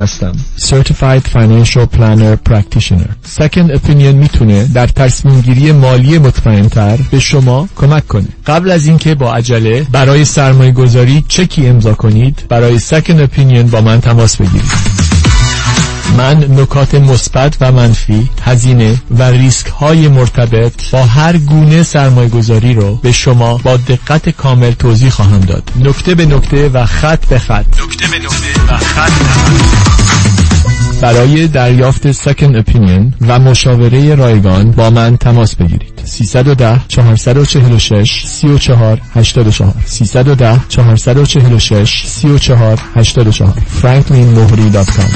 هستم. Certified Financial Planner Practitioner. Second Opinion می‌تونه در تصمیم گیری مالی مطمئنتر به شما کمک کنه. قبل از اینکه با عجله برای سرمایه گذاری چکی امضا کنید برای Second Opinion با من تماس بگیرید. من نکات مثبت و منفی هزینه و ریسک های مرتبط با هر گونه سرمایه گذاری رو به شما با دقت کامل توضیح خواهم داد. نکته به نکته و خط به خط. نکته به نکته و خط به خط. برای دریافت سکن اپینین و مشاوره رایگان با من تماس بگیرید. 310 446 34 84 310 446 34 84 franklinmohri.com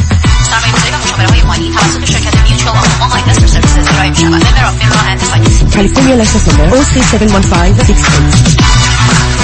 California license number 03715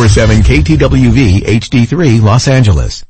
Ninety-four-seven KTWV HD3 Los Angeles.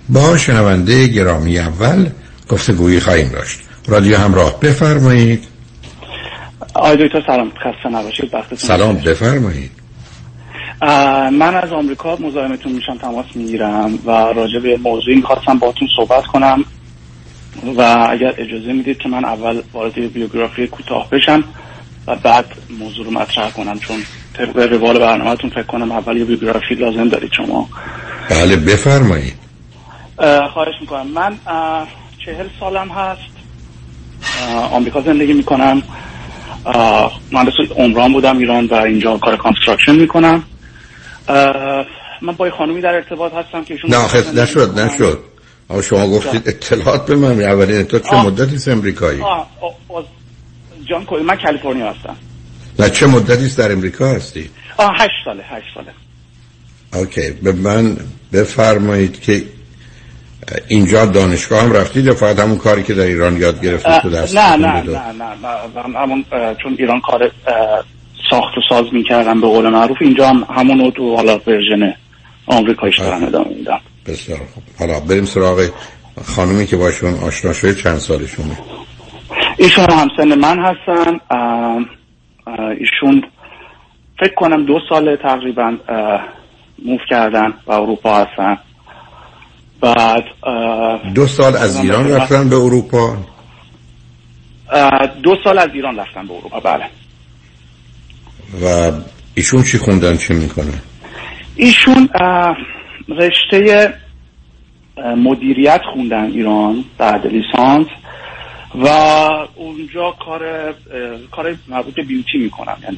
با شنونده گرامی اول گفتگویی خواهیم داشت. رادیو همراه بفرمایید. آقای دکتر سلام. خسته نباشید. سلام. بفرمایید. من از آمریکا مزاحمتون میشم. تماس می‌گیرم و راجع به موضوعی می‌خواستم باتون صحبت کنم. و اگر اجازه می‌دید که من اول وارد بیوگرافی کوتاه بشم و بعد موضوع رو مطرح کنم. چون طبق روال برنامهتون فکر کنم اول یه بیوگرافی لازم دارید شما. بله بفرمایید. خواهش می‌کنم. من چهل سالم هست. آمریکا زندگی می‌کنم. مهندس عمران بودم ایران و اینجا کار construction می‌کنم. من با خانومی در ارتباط هستم که ایشون نه آخه نشد نشد. اما شما گفتید اطلاعات به من اولین اطلاعات چه آه. مدتی است امریکایی؟ آه، آه، آه، جان کوی من کالیفرنیا هستم. نه چه مدتی است در امریکا هستی؟ آه هشت ساله هشت ساله. okay به من بفرمایید که اینجا دانشگاه هم رفتید یا فقط همون کاری که در ایران یاد گرفتید تو دست نه نه نه نه نه. همون چون ایران کار ساخت و ساز می‌کردم به قول معروف اینجا هم همونو تو حالا version آمریکایش دارم ادامه میدم. بسیار خوب. حالا بریم سراغ خانومی که باشون آشنا شده چند سالشونه ایشون هم همسن من هستن. ایشون فکر کنم دو سال تقریبا موف کردن و اروپا هستن. بعد دو سال از ایران رفتن به اروپا؟ دو سال از ایران رفتن به اروپا بله. و ایشون چی خوندن چه می‌کنه ایشون رشته مدیریت خوندن ایران بعد لیسانس و اونجا کار کار مربوط به بیوتی می‌کنن. یعنی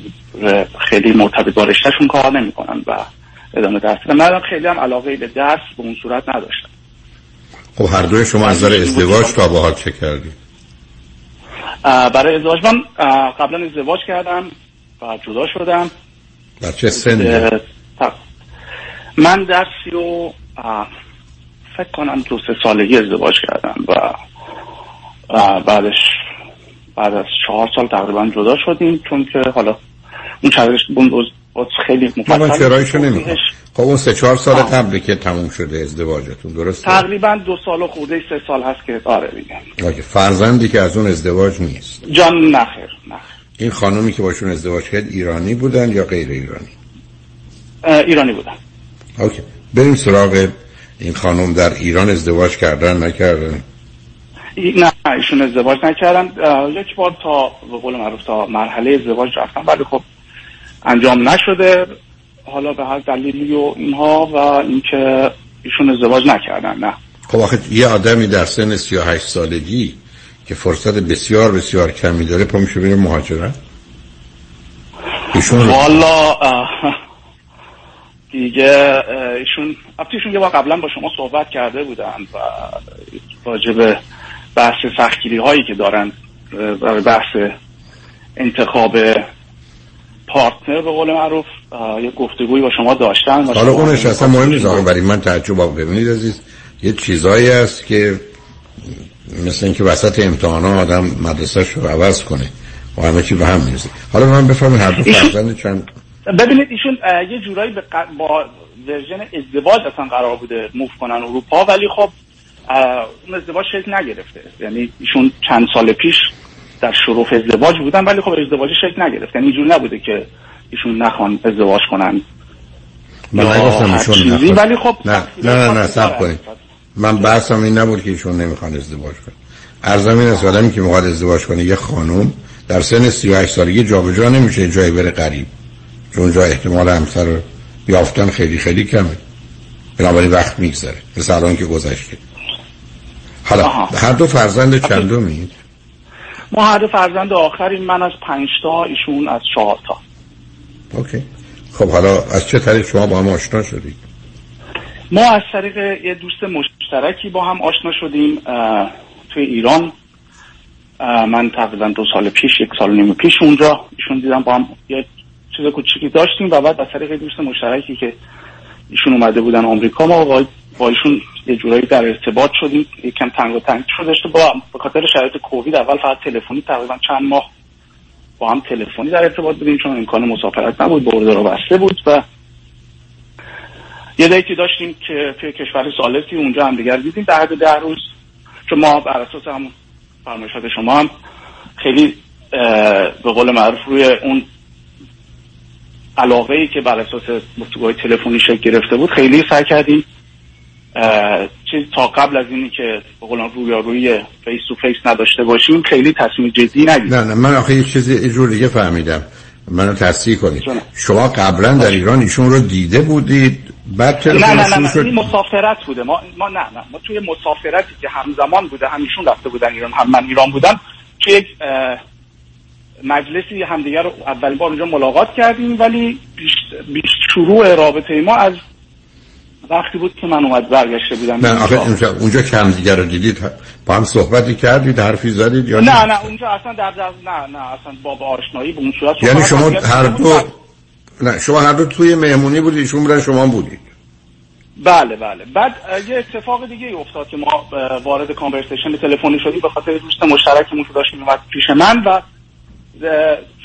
خیلی مرتبط با رشتهشون کار نمی‌کنن و ادامه درس. من خیلی هم علاقه به درس به اون صورت نداشتم. خب هر دوی شما از نظر ازدواج تا به حال چه کردید اه، برای ازدواج من قبلا ازدواج کردم و جدا شدم. در چه تا- من در سی و اه، فکر کنم دو سه سالگی ازدواج کردم و بعدش بعد از چهار سال تقریبا جدا شدیم چون که حالا اون چرایش بود خیلی مفصل توضیحش خب اون سه چهار سال آه. که تموم شده ازدواجتون درسته؟ تقریبا دو سال و خورده سه سال هست که آره اوکی. فرزندی که از اون ازدواج نیست. جان نخیر نخیر این خانومی که باشون ازدواج کرد ایرانی بودن یا غیر ایرانی؟ ایرانی بودم اوکی بریم سراغ این خانم در ایران ازدواج کردن نکردن؟ نه ایشون ازدواج نکردن. یک بار تا به قول معروف تا مرحله ازدواج رفتن. ولی خب انجام نشده. حالا به هر دلیلی و اینها و اینکه ایشون ازدواج نکردن نه. خب آخه یه آدمی در سن 38 سالگی که فرصت بسیار بسیار کمی داره پا میشه بره مهاجرت؟ ایشون والا دیگه ایشون ایشون یه بار قبلا با شما صحبت کرده بودن و راجع به بحث سختگیری هایی که دارن برای بحث انتخاب پارتنر به قول معروف یه گفتگویی با شما داشتن حالا اونش اصلا مهم نیست برای من تعجب ببینید عزیز یه چیزایی هست که مثل اینکه وسط امتحانا آدم مدرسهش رو عوض کنه. و همه چی به هم می‌رسه حالا من بفهمید هر دو فرزند چند ببینید ایشون یه جورایی به ق- با ورژن ازدواج اصلا قرار بوده موف کنن اروپا ولی خب اون ازدواج شکل نگرفته. یعنی ایشون چند سال پیش در شروع ازدواج بودن ولی خب ازدواج شکل نگرفت. یعنی اینجوری نبوده که ایشون نخوان ازدواج کنن. من نگفتم ایشون. ولی خب نه نه نه نه سب کنید. من بحثم این نبود که ایشون نمی‌خوان ازدواج کنه ارزم این است آدمی که می‌خواد ازدواج کنه یه خانم در سن 38 سالگی جابجا نمیشه جایی بره قریب. چون اونجا احتمال همسر رو یافتن خیلی خیلی کمه. بنابراین وقت میگذره. مثل الان که گذشته. حالا آها. هر دو فرزند چندمید ما هر دو فرزند آخرین من از پنج تا ایشون از چهار تا. اوکی. خب حالا از چه طریق شما با هم آشنا شدید؟ ما از طریق یه دوست مشترکی با هم آشنا شدیم توی ایران. من تقریبا دو سال پیش یک سال نیم پیش اونجا ایشون دیدم با هم یه چیز کوچیکی داشتیم و بعد از طریق دوست مشترکی که ایشون اومده بودن آمریکا ما با ایشون یه جورایی در ارتباط شدیم یکم تنگ و تنگ داشته با به خاطر شرایط کووید اول فقط تلفنی تقریبا چند ماه با هم تلفنی در ارتباط بودیم چون امکان مسافرت نبود برده رو بسته بود و یه دیتی داشتیم که توی کشور سالسی اونجا هم دیگر دیدیم در حد ده روز. چون ما بر اساس هم فرمایشات شما هم خیلی به قول معروف روی اون علاقه ای که بر اساس گفتگوهای تلفنی شکل گرفته بود خیلی سعی کردیم چیز تا قبل از اینی که به قول رویارویی face to face نداشته باشیم خیلی تصمیم جدی نگیریم. نه نه من آخه یه چیزی یه جور دیگه فهمیدم. منو تصحیح کنید. شما قبلا در ایران ایشون رو دیده بودید بعد نه نه نه, نه. شد. این مسافرت بوده. ما ما نه نه ما توی مسافرتی که همزمان بوده همیشون رفته بودن ایران هم من ایران بودم توی یک مجلسی همدیگه رو اولین بار اونجا ملاقات کردیم ولی بیش, بیش شروع رابطه ما از وقتی بود که من اومد برگشته بودم. نه آخه. اونجا, اونجا که هم دیگر رو دیدید با هم صحبتی کردید حرفی زدید یا نه نه؟ اونجا اصلا در در نه نه اصلا با آشنایی به اون صورت یعنی شما. هر دو نه شما هر دو توی مهمونی بودید ایشون بودن شما بودید. بله بله. بعد یه اتفاق دیگه ای افتاد که ما وارد کانورسیشن تلفنی شدیم به خاطر دوست مشترکمون که داشتیم اومد پیش من و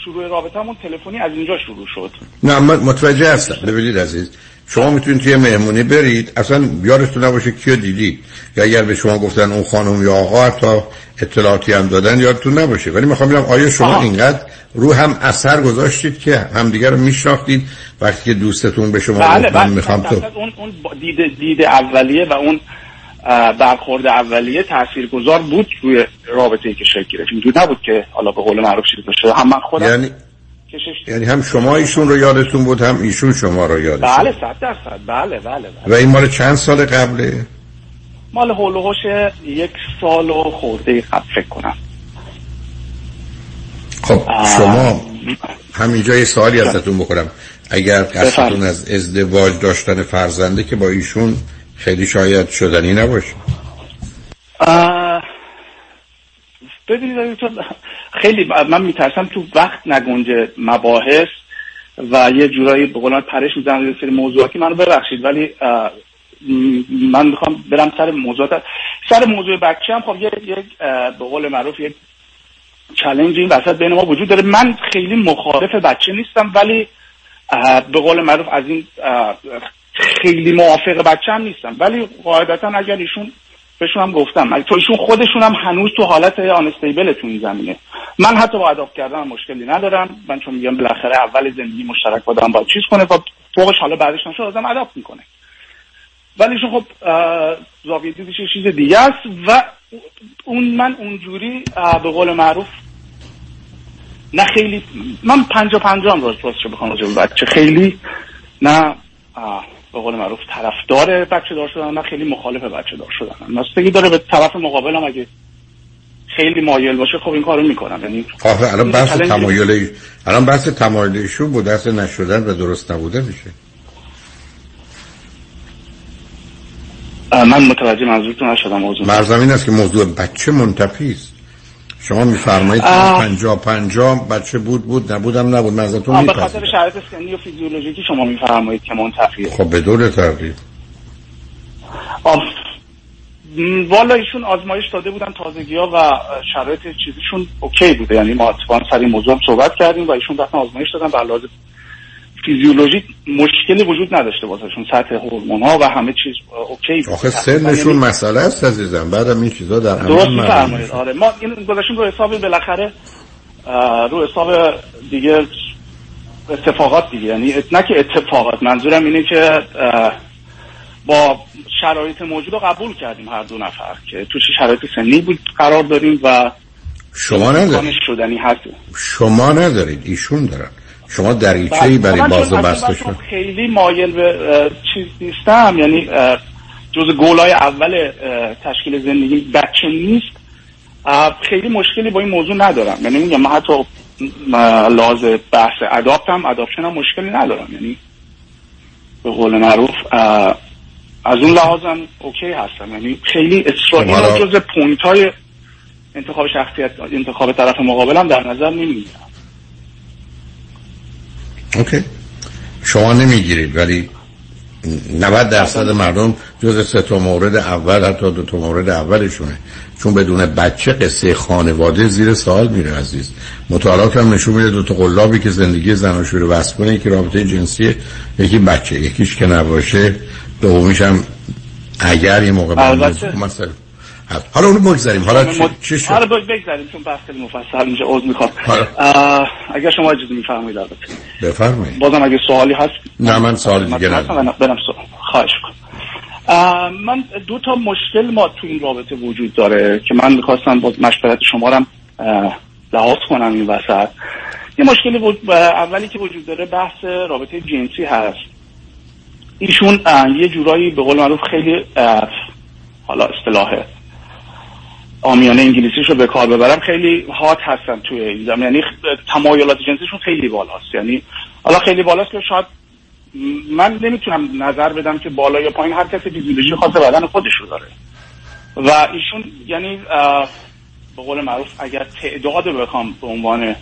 شروع رابطمون تلفنی از اینجا شروع شد. نه من متوجه هستم. ببینید عزیز شما می‌تونید توی مهمونی برید. اصلا یادتون نباشه کیو دیدید. یا اگر به شما گفتن اون خانم یا آقا حتی اطلاعاتی هم دادن یادتون نباشه. ولی می‌خوام ببینم آیا شما آها. اینقدر رو هم اثر گذاشتید که همدیگر رو میشناختید؟ وقتی که دوستتون به شما بله من بله. می‌خوام تو اون اون دید دید اولیه و اون برخورد اولیه تاثیرگذار بود روی رابطه ای که شکل گرفت اینجور نبود که حالا به قول معروف باشه. هم من خودم یعنی یعنی هم شما ایشون رو یادتون بود هم ایشون شما رو یادتون بله صد درصد. بله بله بله. و این مال چند سال قبله؟ مال هول یک سال و خورده قبل فکر کنم. خب شما همینجا یه سوالی ازتون بکنم اگر قصدتون از ازدواج داشتن فرزنده که با ایشون خیلی شاید شدنی نباشه. ببینید خیلی من میترسم تو وقت نگنجه مباحث و یه جورایی به قولن پرش می‌زنم یه سری موضوعاتی. منو ببخشید ولی من می‌خوام برم سر موضوعات. سر موضوع بچه هم خب یه به قول معروف یک چلنج این وسط بین ما وجود داره. من خیلی مخالف بچه نیستم ولی به قول معروف از این خیلی موافق بچه هم نیستم. ولی قاعدتا اگر ایشون بهشون هم گفتم. تو ایشون خودشون هم هنوز تو حالت آنستیبل تو این زمینه. من حتی با اداپت کردن مشکلی ندارم. من چون میگم بالاخره اول زندگی مشترک بادم باید چیز کنه و فوقش حالا بعدش نشد آدم اداپت می‌کنه. ولی خب زاویه دیدش چیز دیگه است و اون من اونجوری به قول معروف نه خیلی من پنجا پنجا هم راست بخوام راجع بچه. خیلی نه به قول معروف طرفدار بچه دار شدن نه خیلی مخالف بچه دار شدن. نستگی داره به طرف مقابلم اگه خیلی مایل باشه خب این کارو می‌کنم. یعنی آخه الان بحث تمایل الان بحث تمایل ایشون با دست نشدن و درست نبوده میشه. من متوجه منظورتون نشدم موضوع مرزم این است که موضوع بچه منتفی است. شما میفرمایید. پنجا پنجا بچه بود بود نبودم نبود. من ازتون آه، به خاطر میپذیرم شرایط سنی و فیزیولوژیکی شما میفرمایید که منتفیه. خب بدون تردید آه، م، والا ایشون آزمایش داده بودن تازگی ها و شرایط چیزیشون okay بوده. یعنی ما اتفاقا سر این موضوع هم صحبت کردیم و ایشون رفتن آزمایش دادن بر لحاظ فیزیولوژیک مشکلی وجود نداشته واسهشون سطح هورمون ها و همه چیز. okay؟ بود آخه سنشون یعنی مسئله است عزیزم. بعدم این چیزا در درست میفرمایید. میشه. آره. ما این گذاشتیم رو حساب بالاخره رو حساب دیگه اتفاقات دیگه. یعنی ات- نه که اتفاقات منظورم اینه که با شرایط موجود رو قبول کردیم هر دو نفر که تو چه شرایط سنی بود قرار داریم و شما ندارید. شدنی هست. شما ندارید. ایشون دارن. شما دریچه ای. برای باز و بسته شد خیلی مایل به چیز نیستم. یعنی جز گولای اول تشکیل زندگی بچه نیست. خیلی مشکلی با این موضوع ندارم. یعنی میگم من حتی م، لحاظ بحث adopt م adoption هم مشکلی ندارم. یعنی به قول معروف از اون لحاظم okay هستم. یعنی خیلی اصرار جز point های انتخاب شخصیت انتخاب طرف مقابلم در نظر نمی‌گیرم. okay. شما نمی‌گیرید ولی 90 درصد مردم جز سه تا مورد اول حتی دو تا مورد اولشونه. چون بدون بچه قصه خانواده زیر سوال میره عزیز. مطالعات هم نشون میده دو تا قلابی که زندگی زناشویی رو وصل کنه یکی رابطه جنسی یکی بچه. یکیش که نباشه دومیش هم اگر یه موقع البته. مثلا هست. حالا اونو بگذاریم. حالا چی, چی شد؟ حالا باید بگذاریم چون بحث مفصل اینجا عوض می‌خوام. حالا. اگر شما اجازه میفرمایید البته. بفرمایید. بازم اگه سوالی هست نه من سوال دیگه ندارم. برم سوال. خواهش کنم من دو تا مشکل ما تو این رابطه وجود داره که من می‌خواستم با مشورت شما رو لحاظ کنم این وسط. یه مشکلی وجود- اولی که وجود داره بحث رابطه جنسی هست. ایشون یه جورایی به قول معروف خیلی حالا اصطلاحه. آمیانه انگلیسیش رو به کار ببرم خیلی هات هستن توی این زمین یعنی تمایلات جنسیشون خیلی بالاست. یعنی حالا خیلی بالاست که شاید من نمی‌تونم نظر بدم که بالا یا پایین هر کسی فیزیولوژی خاص بدن خودش رو داره و ایشون یعنی به قول معروف اگر تعداد رو بخوام به عنوان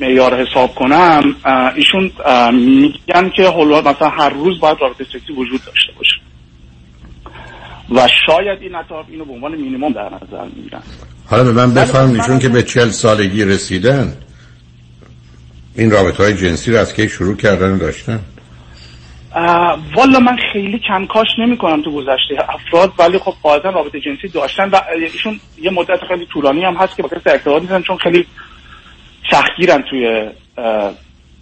معیار حساب کنم ایشون میگن که مثلا هر روز باید رابطه سکسی وجود داشته باشه و شاید این اطراف اینو به عنوان مینیمم در نظر می‌گیرن. حالا به من بفرم من ایشون که به چل سالگی رسیدن این رابطه های جنسی رو از کی شروع کردن داشتن؟ والا من خیلی کنکاش نمی کنم تو گذشته افراد ولی خب قاعدتا رابطه جنسی داشتن و ایشون یه مدت خیلی طولانی هم هست که با کسی ارتباط نیستن چون خیلی سختگیرن توی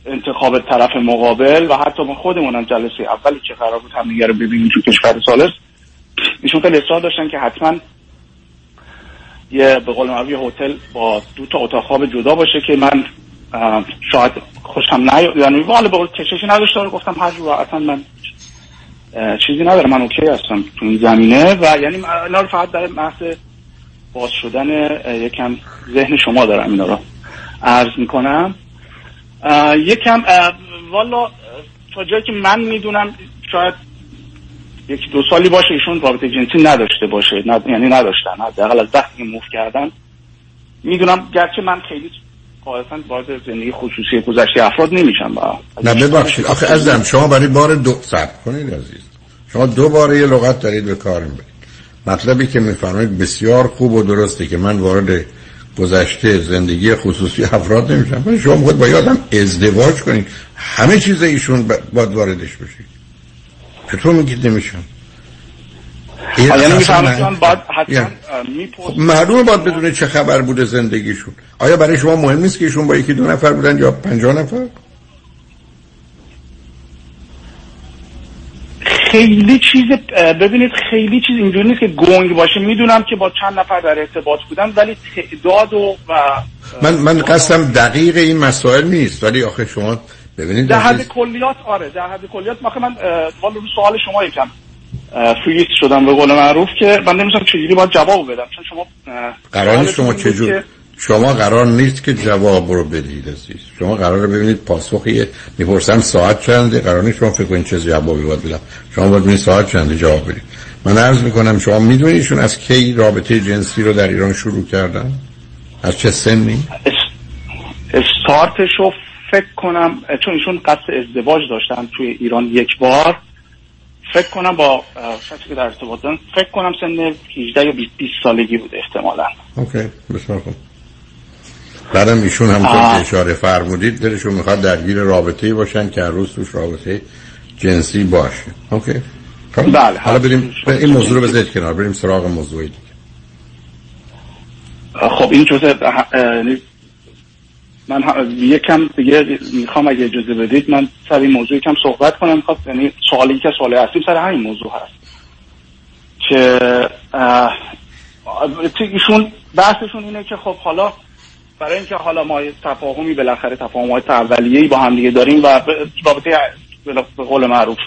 انتخاب طرف مقابل و حتی ما خودمونم جلسه اولی که قرار بود همدیگه رو ببینیم تو کشور سالس. ایشون خیلی اصرار داشتن که حتما یه به قول معروف هتل با دو تا اتاق خواب جدا باشه که من شاید خوشم نیاد. یعنی والا به قول کششی نداشته رو گفتم هر جور اصلا من چیزی نداره من اوکی هستم تو این زمینه و یعنی اینا رو فقط در محض باز شدن یکم ذهن شما دارم اینا رو عرض می‌کنم. یکم والا تا جایی که من می‌دونم شاید یک دو سالی باشه ایشون رابطه جنسی نداشته باشه نه یعنی نداشتن حداقل از وقتی که موف کردن. می‌دونم گرچه من خیلی قاعدتا وارد زندگی خصوصی گذشته افراد نمیشم با نه ببخشید. آخه عزیزم شما برای بار دو صبر کنید عزیز. شما دو باره یه لغت دارید به کار می‌برید. مطلبی که میفرمایید بسیار خوب و درسته که من وارد گذشته زندگی خصوصی افراد نمیشم. شما باید با یه آدم ازدواج کنید. همه چیز ایشون باید واردش بشید چطور میگید نمیشم؟ این یعنی باید حتما می‌پرسم خب معلومه باید بدونه چه خبر بوده زندگیشون. آیا برای شما مهم نیست که ایشون با یکی دو نفر بودن یا پنجاه نفر؟ خیلی چیز ببینید خیلی چیز اینجوری نیست که گنگ باشه. می‌دونم که با چند نفر در ارتباط بودم ولی تعداد و و من من قصدم دقیق این مسائل نیست. ولی آخه شما ببینید در حد کلیات آره در حد کلیات. من والا رو سوال شما یکم. فریز شدم به قول معروف که من نمی‌دونم چجوری باید جواب بدم چون شما قرار نیست شما چجور که- شما قرار نیست که جواب رو بدید عزیز. شما قرار ببینید پاسخی می‌پرسم ساعت چنده؟ قرار نیست شما فکر کنید چه جوابی باید بدم. شما باید ببینید ساعت چنده جواب بدید. من عرض می‌کنم شما می‌دونید ایشون از کی رابطه جنسی رو در ایران شروع کردن؟ از چه سنی؟ استارتش رو فکر کنم چون ایشون قصد ازدواج داشتن توی ایران یک بار. فکر کنم با کسی که در ارتباط فکر کنم سن 18 یا 20 سالگی بود احتمالا اوکی بسیار خوب بعدم ایشون آه. که اشاره فرمودید دلشون می‌خواد درگیر رابطه باشن که هر روز توش رابطه جنسی باشه اوکی خب. بله. حالا بریم این موضوع رو بذارید کنار بریم سراغ موضوع دیگه خب این جزء من یکم دیگه می‌خوام اگه اجازه بدید من سر این موضوع یکم صحبت کنم. می‌خواد یعنی سوالی که سوال اصلی سر همین موضوع هست که ایشون بحثشون اینه که خب حالا برای اینکه حالا ما تفاهمی بالاخره تفاهمات اولیه‌ای با هم دیگه داریم و رابطه به قول معروف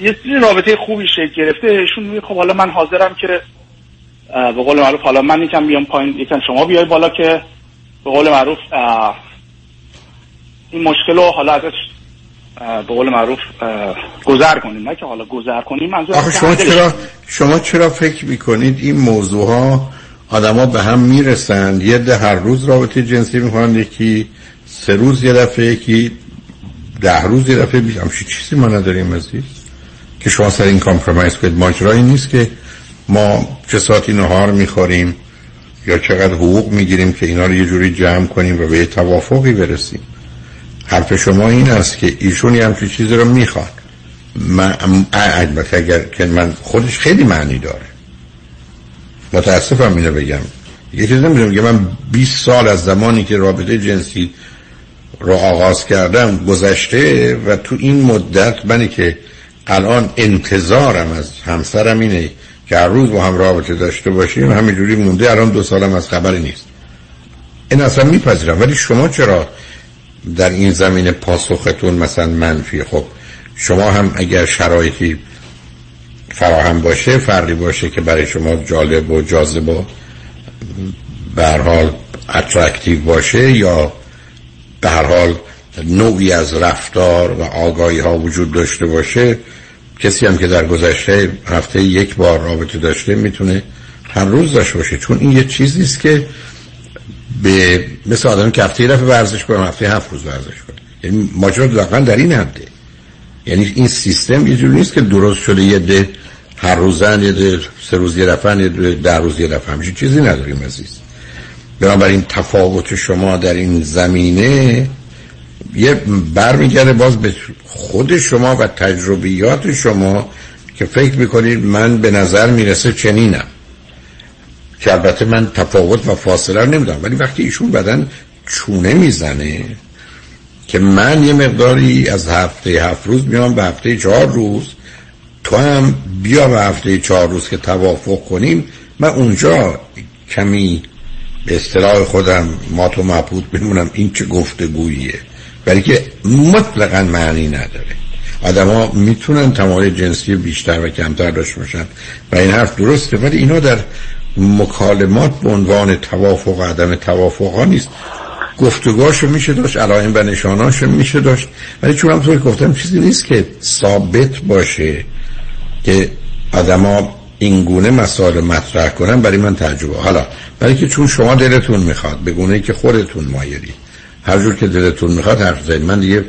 یه رابطه خوبی شکل گرفته. ایشون میگه خب حالا من حاضرم که به قول معروف حالا من یکم بیام پایین یکم شما بیای بالا که به قول معروف این مشکل رو حالا ازش به قول معروف گذر کنیم. نه که حالا گذر کنیم منظور آخه شما چرا شما چرا فکر می‌کنید این موضوع ها آدما به هم می‌رسند؟ یه ده هر روز رابطه جنسی می‌کنن یکی سه روز یه دفعه یکی ده روز یه دفعه بیشتر چیزی ما نداریم عزیز؟ که شما سر این کامپرومایز کنید. ماجرایی نیست که ما چه ساعتی نهار می‌خوریم یا چقدر حقوق می‌گیریم که اینا رو یه جوری جمع کنیم و به توافقی برسیم. حرف شما این است که ایشون یه همچین چیزی رو می‌خواد. من اگر که من خودش خیلی معنی داره. متاسفم اینو بگم. یه چیز نمی‌دونم. که من 20 سال از زمانی که رابطه جنسی رو آغاز کردم گذشته و تو این مدت منی که الان انتظارم از همسرم اینه که هر روز با هم رابطه داشته باشیم همینجوری مونده الان دو سالم از خبری نیست. این اصلا میپذیرم. ولی شما چرا در این زمین پاسختون مثلا منفی؟ خب شما هم اگر شرایطی فراهم باشه فردی باشه که برای شما جالب و جاذب و به حال اترکتیو باشه یا به هر حال نوعی از رفتار و آگاهی ها وجود داشته باشه کسی هم که در گذشته هفته یک بار رابطه داشته می‌تونه هر روز داشته باشه. چون این یه چیزی است که به مثل آدم که هفته رفت ورزش کنه هفته هفت روز ورزش کنه. یعنی ماجرا واقعا در این حده. یعنی این سیستم یه جوری نیست که درست شده یه ده هر روزن یه ده سه روز یه دفعه یه ده در روز یه دفعه. همچین چیزی نداریم عزیز. بنابراین تفاوت شما در این زمینه یه برمیگرده باز به خود شما و تجربیات شما که فکر می‌کنید من به نظر می‌رسه چنینم. که البته من تفاوت و فاصله رو نمی‌دونم ولی وقتی ایشون بدن چونه می‌زنه که من یه مقداری از هفته هفت روز میام به هفته چهار روز تو هم بیا به هفته چهار روز که توافق کنیم من اونجا کمی به اصطلاح خودم ما تو مبهوت بمونم این چه گفتگوییه. ولی که مطلقا معنی نداره. آدما می‌تونن تمایل جنسی بیشتر و کمتر داشته باشن و این حرف درسته ولی اینا در مکالمات به عنوان توافق و عدم توافق ها نیست. گفتگوهاشو میشه داشت علائم و نشاناشو میشه داشت. ولی چون هم طور گفتم چیزی نیست که ثابت باشه که آدما این گونه مسائل مطرح کنن برای من تجربه حالا برای که چون شما دلتون می‌خواد به گونه که خودتون مایلی هر جور که دلتون می‌خواد حرف زنید من دیگه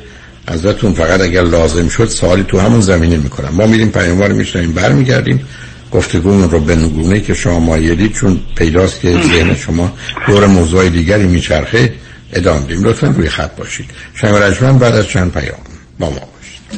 ازتون فقط اگر لازم شد سوالی تو همون زمینه می‌کنم. ما میریم پیاموار میشنیم برمیگردیم. گفتگومون رو به نگونه که شما مایلید چون پیداست که ذهن شما دور موضوع دیگری میچرخه ادامه دیم. لطفا روی خط باشید. شنگ بعد از چند پیام با ما باشید.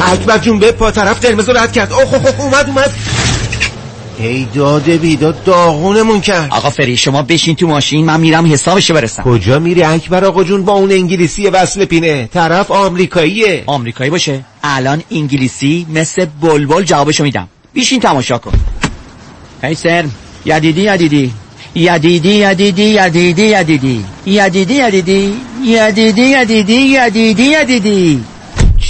اکبر جون به پا طرف قرمز رد کرد. اوه اوه اومد اومد. ای داده بیداد داغونمون کرد. آقا فری شما بشین تو ماشین من میرم حسابشو برسم. کجا میری اکبر آقا جون؟ با اون انگلیسی وصل پینه. طرف آمریکاییه. آمریکایی باشه. الان انگلیسی مثل بلبل جوابشو میدم. بیشین تماشا کن. هی سر یدیدی یدیدی. یدیدی یدیدی یدیدی یدیدی. یدیدی یدیدی. یدیدی یدیدی یدیدی یدیدی.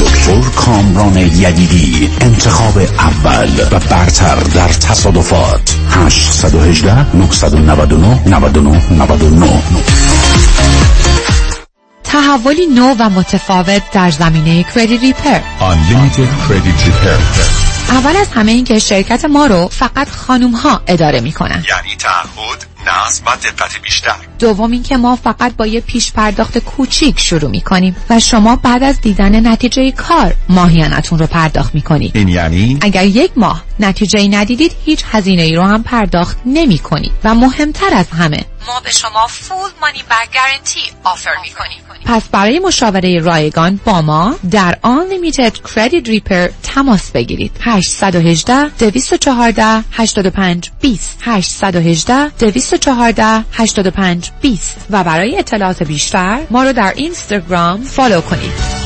دکتر کامران یدیدی انتخاب اول و برتر در تصادفات. 818 999 99 99 تحولی نو و متفاوت در زمینه کردی ریپر Unlimited Credit Repair. اول از همه این که شرکت ما رو فقط خانوم ها اداره می کنن یعنی تعهد نظم و دقت بیشتر. دوم اینکه ما فقط با یه پیش پرداخت کوچیک شروع می کنیم و شما بعد از دیدن نتیجه کار ماهیانتون رو پرداخت می کنید این یعنی؟ اگر یک ماه نتیجه ندیدید هیچ هزینه ای رو هم پرداخت نمی کنید و مهمتر از همه ما به شما فول مانی بک گارنتی آفر می کنیم پس برای مشاوره رایگان با ما در Unlimited Credit Repair تماس بگیرید. 818 214 85 20 818 214 85 20 و برای اطلاعات بیشتر ما رو در اینستاگرام فالو کنید.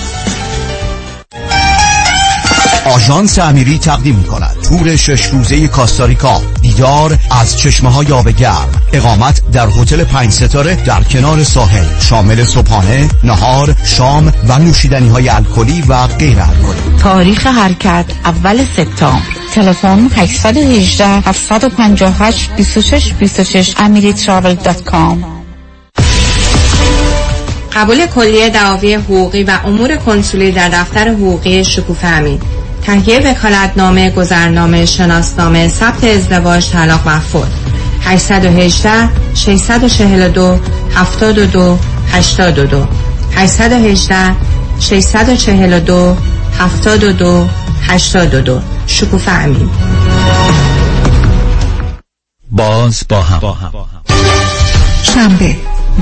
آژانس امیری تقدیم می کند تور شش روزه کاستاریکا. دیدار از چشمه های آب گرم اقامت در هتل پنج ستاره در کنار ساحل. شامل صبحانه نهار شام و نوشیدنی های الکلی و غیر الکلی. تاریخ حرکت اول سپتامبر. تلفن 818 758 26 26 amiritravel.com قبول کلیه دعاوی حقوقی و امور کنسولی در دفتر حقوقی شکوفه امین. تهیه وکالتنامه گذرنامه شناسنامه ثبت ازدواج طلاق و فوت. 818 642 72 82 818 642 72 82 شکوفه امین. باز با هم. شنبه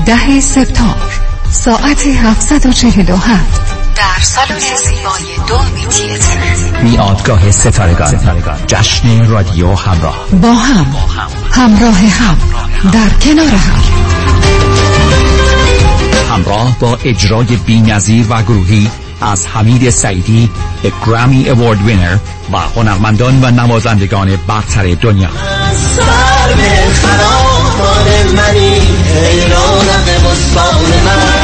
ده سپتامبر ساعت 747 در سالن زیبای دولبی تیتر میادگاه ستارگان جشن رادیو همراه. با هم همراه هم در کنار هم. همراه با اجرای بی نظیر و گروهی از حمید سعیدی گرامی اوارد وینر و هنرمندان و نوازندگان برتر دنیا. سر به خرابان منی ای رونق بستان من.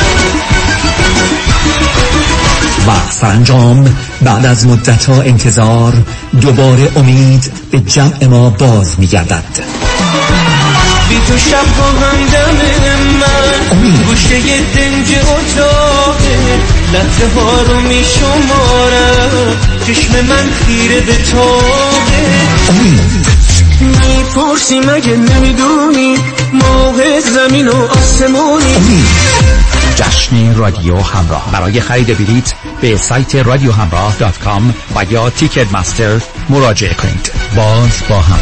و سرانجام بعد از مدتها انتظار دوباره امید به جمع ما باز میگردد. بی تو شب من گوشه دنج اتاقه لحظه ها رو می شمارم چشم من خیره به تاقه می‌پرسی مگه نمی‌دونی ماه زمین و آسمونی. جشن رادیو همراه. برای خرید بلیت به سایت رادیو همراه دات کام و یا تیکت مستر مراجعه کنید. باز با هم.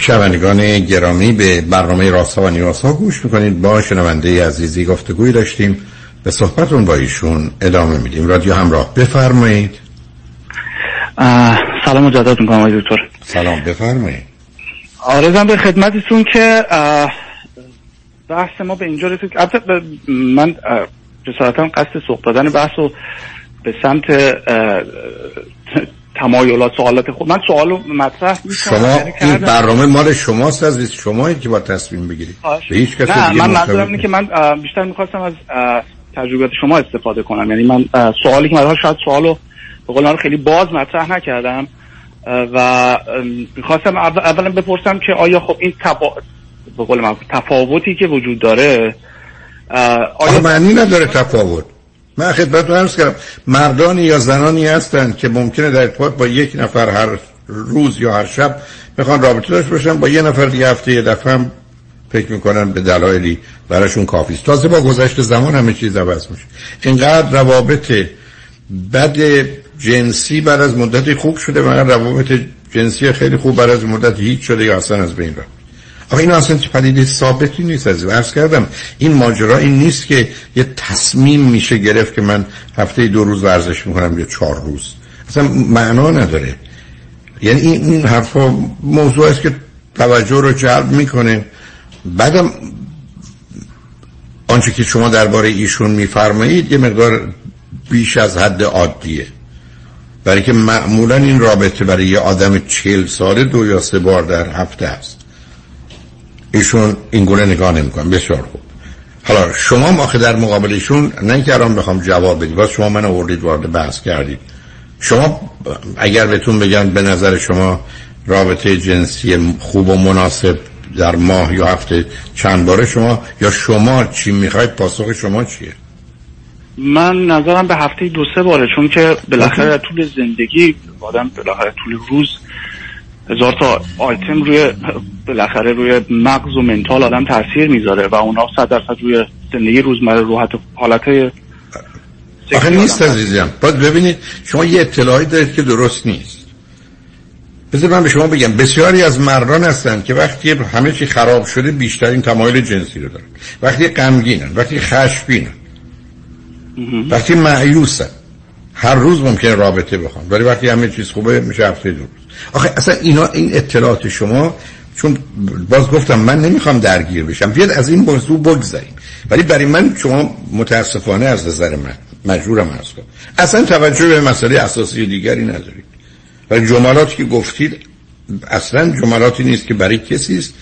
شنوندگان گرامی به برنامه راسا و نیاسا گوش می‌کنید. با شنونده عزیزی گفتگوی داشتیم. به صحبتون با ایشون ادامه میدیم. رادیو همراه بفرمایید. سلام مجدد می‌کنم آقای دکتر. سلام بفرمایید. آرزم به خدمتتون که بحث ما به اینجا رسید. البته من جسارتا قصد سوق دادن بحث رو به سمت تمایلات سوالات خود. من سوال رو مطرح می‌کنم. شما این برنامه مال شماست عزیز. شمایی که با تصمیم بگیرید. به هیچ کسی نه دیگه من منظورم اینه که من بیشتر می‌خواستم از تجربیات شما استفاده کنم. یعنی من سوالی که من شاید سوال رو به قول خیلی باز مطرح نکردم. و می‌خواستم اول- اولا بپرسم که آیا خب این تفا... به قول معروف تفاوتی که وجود داره آیا معنی نداره تفاوت. من خدمتتون عرض کردم مردانی یا زنانی هستند که ممکنه در ارتباط با یک نفر هر روز یا هر شب می‌خوان رابطه داشته باشن با یه نفر دیگه هفته یه دفعه هم فکر می‌کنن به دلایلی براشون کافی است. تازه با گذشت زمان همه چیز عوض میشه. اینقدر روابط بد جنسی بعد از مدتی خوب شده و روابط جنسی خیلی خوب بعد از مدت هیچ شده یا اصلا از بین رفت. آخه این اصلا پدیده ثابتی نیست از عرض کردم این ماجرا این نیست که یه تصمیم میشه گرفت که من هفته دو روز ورزش می‌کنم یا چهار روز. اصلا معنا نداره. یعنی این, این حرفا موضوع است که توجه رو جلب می‌کنه. بعدم آنچه که شما درباره ایشون میفرمایید یه مقدار بیش از حد عادیه. برای که معمولا این رابطه برای یه آدم چهل ساله دو یا سه بار در هفته است. ایشون این گونه نگاه نمی‌کنن بسیار خوب. حالا شما ماخه در مقابلشون نه اینکه الان بخوام جواب بدید باز شما من آوردید وارد بحث کردید. شما اگر بهتون بگن به نظر شما رابطه جنسی خوب و مناسب در ماه یا هفته چند باره شما یا شما چی می‌خواید پاسخ شما چیه؟ من نظرم به هفته دو سه باره چون که بالاخره طول زندگی آدم بالاخره طول روز هزار تا آیتم روی بالاخره روی مغز و منتال آدم تاثیر می‌ذاره و اونا صد درصد روی زندگی روزمره رو حتی حالت آخه نیست عزیزم. باید ببینید شما یه اطلاعی دارید که درست نیست. بذار من به شما بگم بسیاری از مردان هستند که وقتی همه چی خراب شده بیشترین تمایل جنسی رو دارن. وقتی غمگینن وقتی خشمگینن. وقتی معیوسن هر روز ممکن رابطه بخوان. ولی وقتی همه چیز خوبه میشه هفته دو روز. آخه اصلا اینا این اطلاعات شما چون باز گفتم من نمی‌خوام درگیر بشم. بیاد از این موضوع بگذاریم ولی برای من شما متاسفانه از نظر من مجبورم هست کنم. اصلا توجه به مسئله اساسی دیگری ندارید. و جملاتی که گفتید اصلا جملاتی نیست که برای کسی است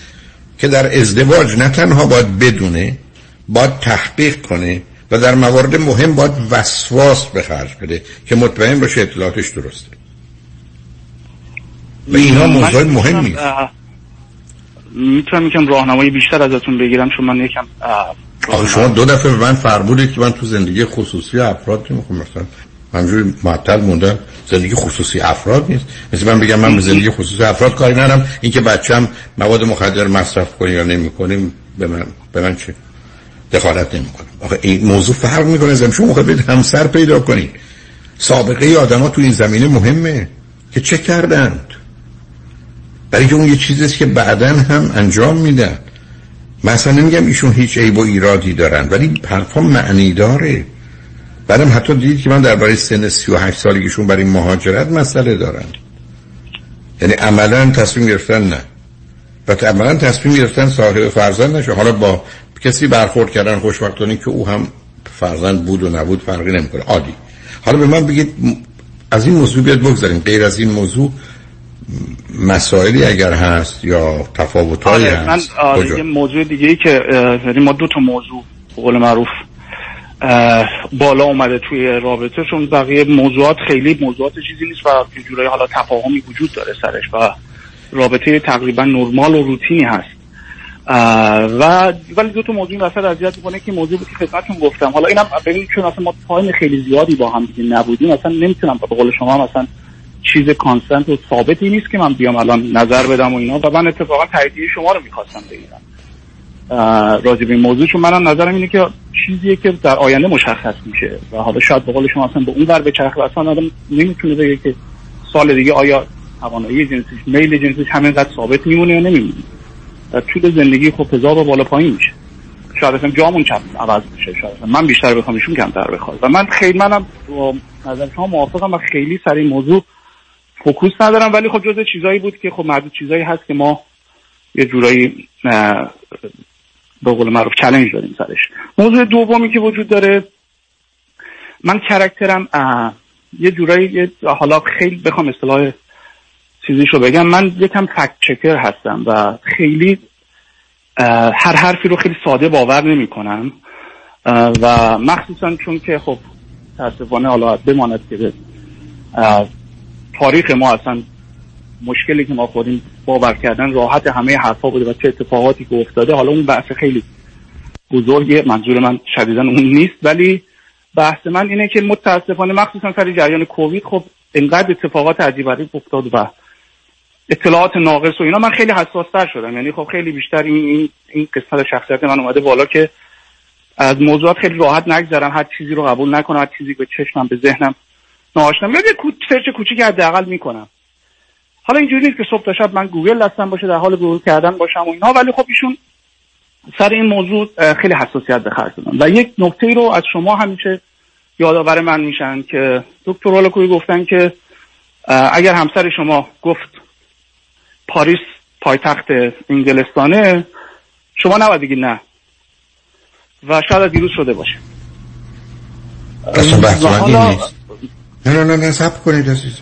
که در ازدواج نه تنها باید بدونه باید تحقیق کنه و در موارد مهم باید وسواس به خرج بده که مطمئن باشه اطلاعاتش درسته. و اینا موضوع مهم نیست. می‌تونم یکم راهنمایی بیشتر ازتون بگیرم چون من یکم شما دو دفعه به من فرمودید که من تو زندگی خصوصی افراد نمی‌خوام مثلا همجوری معطل موندم زندگی خصوصی افراد نیست. مثل من بگم من به زندگی خصوصی افراد کاری ندارم. اینکه بچم مواد مخدر مصرف کنه یا نمی‌کنه به من به من چه؟ دخالت نمی‌کنه. آخه این موضوع فرق می‌کنه زمین شما خواهد همسر پیدا کنید. سابقه آدما تو این زمینه مهمه که چه کردند؟ برای که اون یه چیزیست که بعدا هم انجام میدن. مثلا نمیگم ایشون هیچ عیب و ایرادی دارن ولی حرفا معنی داره. بعدم حتی دیدید که من درباره سن 38 سالگیشون برای مهاجرت مسئله دارن. یعنی عملا تصمیم گرفتن نه. و عملا تصمیم گرفتن صاحب فرزند نشه حالا با کسی برخورد کردن خوشبختانه که او هم فرزند بود و نبود فرقی نمی‌کنه. عادی. حالا به من بگید از این موضوع بیاد بگذاریم. غیر از این موضوع مسائلی اگر هست یا تفاوتایی آره، من آره؟ یه موضوع دیگه ای که یعنی ما دو تا موضوع قول معروف بالا اومده توی رابطه چون بقیه موضوعات خیلی موضوعات چیزی نیست و جورایی حالا تفاهمی وجود داره سرش و رابطه تقریبا نرمال و روتینی هست. و ولی دو تا موضوع وسط اذیت می‌کنه که موضوع بود که خدمتتون گفتم. حالا اینم ببینید چون اصلا ما time خیلی زیادی با هم دیگه نبودیم اصلا نمی‌تونم به قول شما هم اصلا چیز constant و ثابتی نیست که من بیام الان نظر بدم و اینا. و من اتفاقا تاییدیه شما رو می‌خواستم بگیرم. راجع به این موضوع چون منم نظرم اینه که چیزیه که در آینده مشخص میشه. و حالا شاید به قول شما اصلا به اون ور به چرخ اصلا آدم نمی‌تونه بگه که سال دیگه آیا توانایی جنسیش میل جنسیش همینقدر ثابت میمونه یا نمیمونه. در طول زندگی خب و بالا پایین میشه. شاید اصلا جامون هم عوض میشه شاید من بیشتر بخوام ایشون کمتر بخواد و من خیلی منم با نظر شما موافقم و خیلی سر این موضوع focus ندارم ولی خب جزء چیزایی بود که خب معدود چیزایی هست که ما یه جورایی به قول معروف challenge داریم سرش. موضوع دومی که وجود داره من کرکترم یه جورایی حالا خیلی بخوام اصطلاح چیزیشو بگم. من یکم فکت چکر هستم و خیلی هر حرفی رو خیلی ساده باور نمی کنم و مخصوصا چون که خب تاسفانه حالا بماند که تاریخ ما اصلا مشکلی که ما خوریم باور کردن راحت همه حرفا بوده و چه اتفاقاتی که افتاده. حالا اون بحث خیلی بزرگه منظور من شدیدا اون نیست. ولی بحث من اینه که متاسفانه مخصوصا سر جریان کووید خب انقدر اتفاقات عجیب افتاد و اطلاعات ناقص و اینا من خیلی حساستر شدم. یعنی خب خیلی بیشتر این این, این قسمت شخصیت من اومده بالا که از موضوعات خیلی راحت نگذرم. هر چیزی رو قبول نکنم هر چیزی به چشمم به ذهنم ناآشنا. میاد یه search کوچیک حداقل می‌کنم. حالا اینجوری نیست که صبح تا شب من گوگل دستم باشه در حال گوگل کردن باشم و اینها ولی خب ایشون سر این موضوع خیلی حساسیت به خرج و یک نکته رو از شما همیشه یادآور من میشن که دکتر هولکوی گفتن که اگر همسر شما گفت پاریس پایتخت انگلستانه شما نباید بگید نه. و شاید از دیروز شده باشه. اصلا بحث و من این حالا- نیست. نه نه نه نه سب کنید عزیز.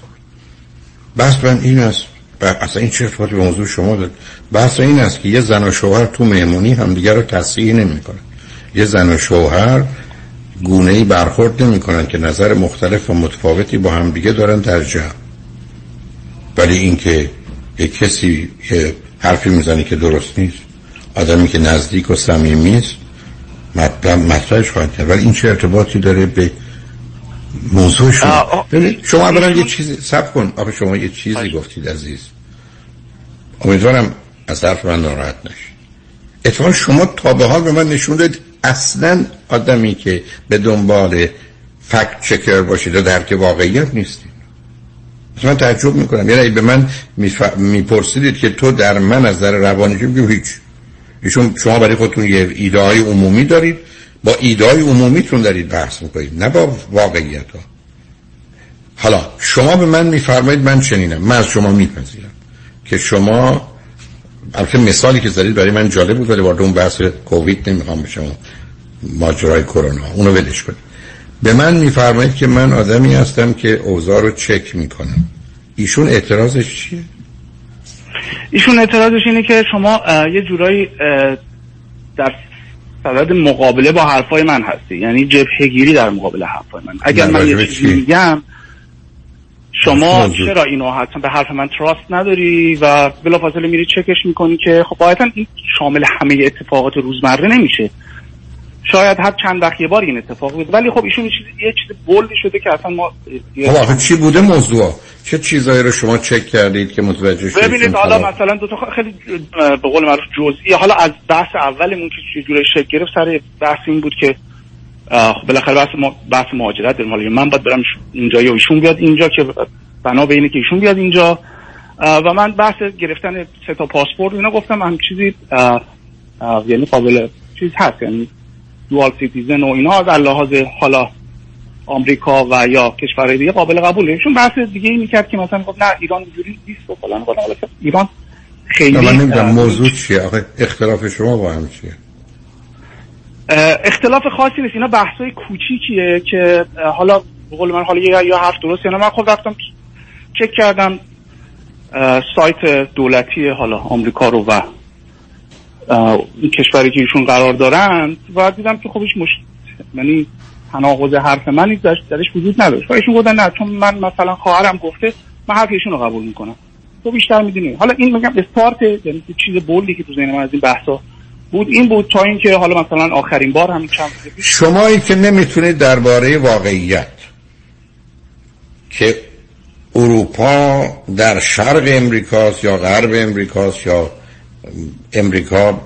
بحث من این است. اصلا این چه ارتباطی به موضوع شما داره بحث این است که یه زن و شوهر تو مهمونی همدیگه رو تصحیح نمی‌کنن. یه زن و شوهر گونه ای برخورد نمی‌کنن که نظر مختلف و متفاوتی با همدیگه دارن در جمع. ولی اینکه یه کسی یه حرفی می‌زنه که درست نیست آدمی که نزدیک و صمیمی است مطرحش خواهد کرد. ولی این چه ارتباطی داره به موضوع شما شما اولا یه چیزی سب کن. آخه شما یه چیزی گفتید عزیز. امیدوارم از حرف من ناراحت نشید اتفاقا شما تا به حال به من نشون دادید اصلا آدمی که به دنبال فکت چکر باشید و درک واقعیت نیستید. من تعجب می‌کنم. یعنی به من. میپرسیدید که تو در من از نظر روانی چی هیچ. ایشون شما برای خودتون یه ایده های عمومی دارید. با ایده های عمومیتون دارید بحث می‌کنید. نه با واقعیت ها حالا شما به من میفرمایید من چنینم. من از شما میپذیرم که شما البته مثالی که زدید برای من جالب بود ولی وارد اون بحث کووید نمی‌خوام بشم. ماجرای کرونا. اونو ولش کنید. به من میفرمایید که من آدمی هستم که اوضاع رو چک می‌کنم. ایشون اعتراضش چیه؟ ایشون اعتراضش اینه که شما یه جورایی در صدد مقابله با حرفای من هستی. یعنی جبهگیری در مقابل حرفای من. اگر من یه چیزی میگم شما چرا اینو حتما به حرف من تراست نداری و بلافاصله میری چکش می‌کنی که خب باید این شامل همه اتفاقات روزمره نمیشه. شاید هر چند وقت یه بار این اتفاق بود ولی خب ایشون چیز یه چیز بولدی شده که اصلا ما خب آخه چی بوده موضوع؟ چه چیزایی رو شما چک کردید که متوجه شدید ببینید حالا مثلا دو تا خیلی به قول معروف جزئی. حالا از بحث اولمون که چه جوری شکل گرفت سر بحث این بود که خب بالاخره بحث ما بحث مهاجرت حالا من باید برم اینجا یا ایشون بیاد اینجا که بنا به اینه که ایشون بیاد اینجا. و من بحث گرفتن سه تا پاسپورت اینا گفتم هم چیزی یعنی قابل چیز هست. یعنی dual citizen و اینها از لحاظ حالا آمریکا و یا کشورهای دیگه قابل قبوله. چون بحث دیگه ای می‌کرد که مثلا گفت نه ایران اینجوری نیست و فلان حالا ایران خیلی من نمی‌دونم موضوع چیه. آخه اختلاف شما با هم چیه؟ اختلاف خاصی نیست. اینا بحثای کوچیکیه که حالا به قول من حالا یا حرف درست یعنی من خود رفتم چک کردم سایت دولتی حالا آمریکا رو و کشوری که ایشون قرار دارن و دیدم که خودش مش یعنی تناقض حرف من درش, درش وجود نداشت. و ایشون گفتن نه چون من مثلا خواهرم گفته من حرف ایشون رو قبول می‌کنم. تو بیشتر می‌دونی. حالا این میگم استارت یعنی چیز بولی که تو ذهن من از این بحثا بود این بود تا اینکه حالا مثلا آخرین بار همین چند شمایی که نمی‌تونید درباره واقعیت که اروپا در شرق امریکاست یا غرب امریکاست یا امریکا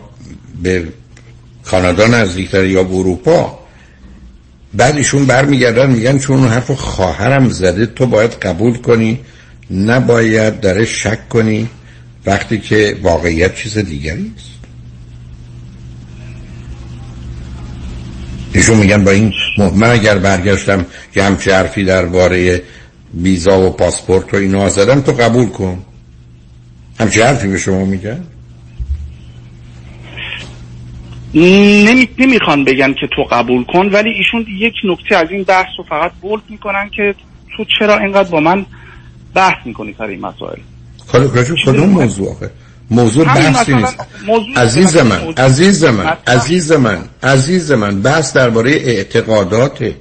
به کانادا نزدیکتر یا به اروپا بعد ایشون برمیگردن میگن چون اون حرف خواهرم زده تو باید قبول کنی نباید درش شک کنی وقتی که واقعیت چیز دیگری است. ایشون میگن با این من اگر برگشتم که همچه حرفی درباره ویزا و پاسپورت و اینا زدم تو قبول کن. همچه حرفی به شما میگن؟ نمی... نمی‌خوان بگن که تو قبول کن ولی ایشون یک نکته از این بحث رو فقط بولد می‌کنن که تو چرا اینقدر با من بحث می‌کنی سر این مسائل؟ کدوم موضوع آخه؟ موضوع بحثی نیست. عزیز من عزیز من عزیز من عزیز من بحث درباره اعتقادات.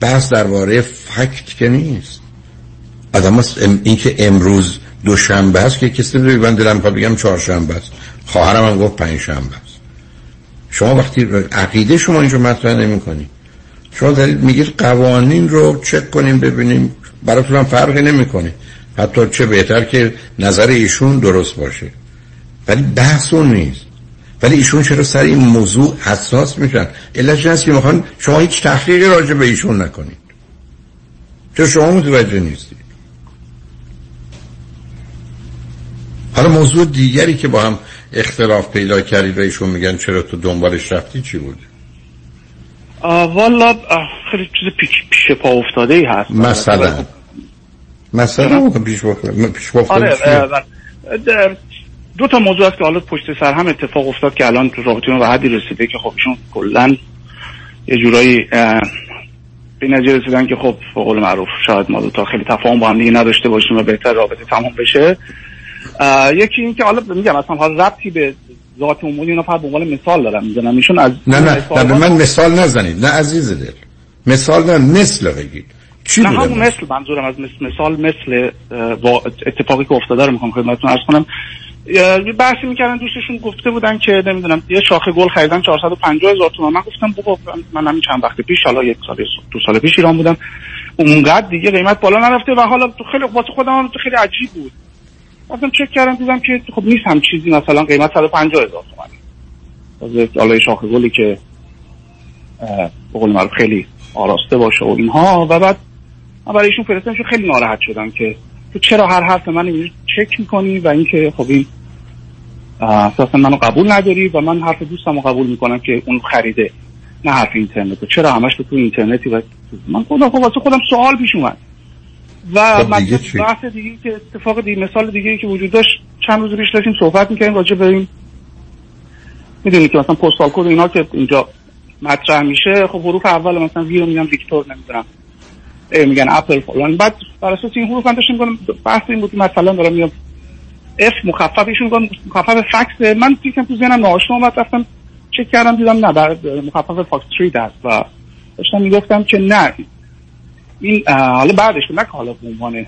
بحث درباره فکت که نیست. آدم این که امروز دوشنبه است که کسی رو من دلم بگم چهارشنبه است خواهرم هم گفت پنج شنبه است شما وقتی عقیده شما اینجا مطرح نمی کنی شما دارید میگید قوانین رو چک کنیم ببینیم. براتون هم فرقی نمی‌کنه. حتی چه بهتر که نظر ایشون درست باشه. ولی بحث اون نیست. ولی ایشون چرا سر این موضوع حساس میشن؟ علتش هست که می‌خوان شما هیچ تحقیقی راجع به ایشون نکنید. چرا شما متوجه نیستید حالا موضوع دیگری که با هم اختلاف پیدا کردید و ایشون میگن چرا تو دنبالش رفتی چی بود؟ والا خیلی چیز پیش, پیش پا افتاده ای هست مثلا مثلا پیش پا افتاده آره دو تا موضوع هست که حالا پشت سر هم اتفاق افتاد که الان تو رابطه به حدی رسیده که خب ایشون کلا یه جورایی به نتیجه رسیدن که خب به قول معروف شاید ما دو تا خیلی تفاهم با هم دیگه نداشته باشیم و بهتر رابطه تمام بشه. یکی این که حالا میگم اصلا حالا ربطی به ذات عمومی اینا فقط به عنوان مثال دارم می‌زنم ایشون از نه نه نه به من مثال نزنید. نه عزیز دل. مثال نه مثل بگید. چی نه همون مثل؟ منظورم از مثل مثال مثل اتفاقی که افتاده رو می‌خوام خدمتتون عرض کنم. یه بحثی می‌کردن دوستشون گفته بودن که نمی‌دونم یه شاخه گل خریدن 450 هزار تومان. من گفتم بابا من همین چند وقت پیش حالا یک سال دو سال پیش ایران بودم. اونقدر دیگه قیمت بالا نرفته و حالا تو خیلی واسه خودم خیلی عجیب بود. رفتم چک کردم دیدم که خب نیست هم چیزی مثلا قیمت 150 هزار تومان حالا شاخه گلی که به قول خیلی آراسته باشه و اینها. و بعد من برای ایشون فرستادم خیلی ناراحت شدم که تو چرا هر حرف من اینجوری چک می‌کنی و اینکه خب این اساسا منو قبول نداری و من حرف دوستم قبول می‌کنم که اون خریده نه حرف اینترنت. چرا همش تو اینترنتی و من خودم خب خودم سوال پیش اومد. و خب؟ بحث دیگه که اتفاق دیگه مثال دیگه که وجود داشت چند روز پیش داشتیم صحبت می‌کردیم راجع به این می‌دونی که مثلا postal code اینا که اینجا مطرح میشه خب حروف اول مثلا V رو میگن Victor نمی‌دونم میگن اپل فلان. بعد بر اساس این حروف من داشتم میگم بحث این بود مثلا دارم میگم F مخفف ایشون میگن مخفف fox. من یکم تو ذهنم ناآشنا اومد رفتم چک کردم دیدم نه مخفف foxtrot هست و داشتم می‌گفتم که نه. این حالا بعدش نه که حالا به عنوان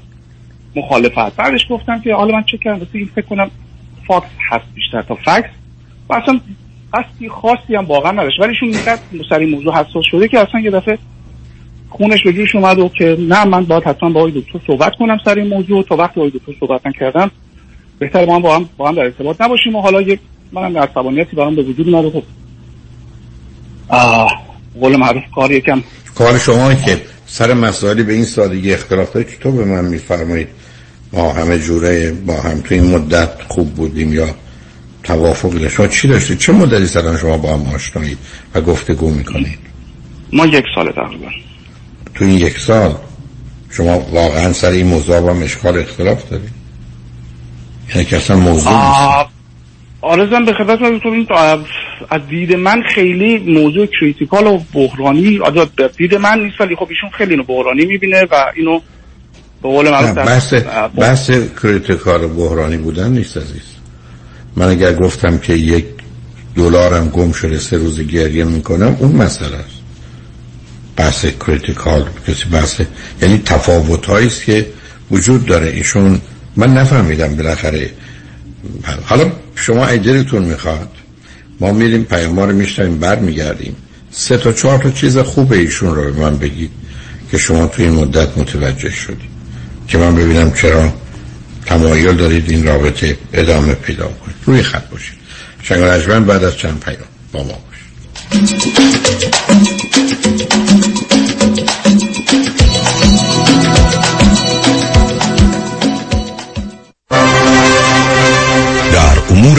مخالفت. بعدش گفتم که حالا من چک کردم؟ واسه این فکر کنم فاکس هست بیشتر. تا فکس و اصلا قصدی خاصی هم واقعا نداشت. ولی ایشون اینقدر سر این موضوع حساس شده که اصلا یه دفعه خونش به جوش اومد و که نه من باید حتما با آقای دکتر صحبت کنم سر این موضوع. تا وقتی آقای دکتر صحبت نکردم بهتر ما هم با هم, با هم در ارتباط نباشیم و حالا یک منم عصبانیتی برام به وجود اومد و خب قول معروف کار یکم کار شما که سر مسائلی به این سادگی اختلاف داره چطور به من میفرمایید ما همه جوره با هم تو این مدت خوب بودیم یا توافقی داشت. شما چی داشتید؟ چه مدتی سران شما با هم آشنایید و گفتگو می‌کنید؟ ما یک سال تقریبا. تو این یک سال شما واقعا سر این موضوع با هم اشکال اختلاف دارید؟ یعنی که اصلا موضوع آه، عرضم به خدمت این از دید من خیلی موضوع critical و بحرانی از دید من نیست ولی خب ایشون خیلی اینو بحرانی می‌بینه و اینو به قول بحث بحث critical و بحرانی بودن نیست عزیز. من اگر گفتم که یک دلارم گم شده سه روز گریه می‌کنم اون مسئله است. بحث critical کسی بحث یعنی تفاوت است که وجود داره. ایشون من نفهمیدم بالاخره حالا شما اجرتون می‌خواد. ما میریم پیام رو میشنیم بر میگردیم سه تا چهار تا چیز خوب ایشون رو به من بگید که شما تو این مدت متوجه شدید. که من ببینم چرا تمایل دارید این رابطه ادامه پیدا کنید. روی خط باشید. شنگ بعد از چند پیام با ما باشید.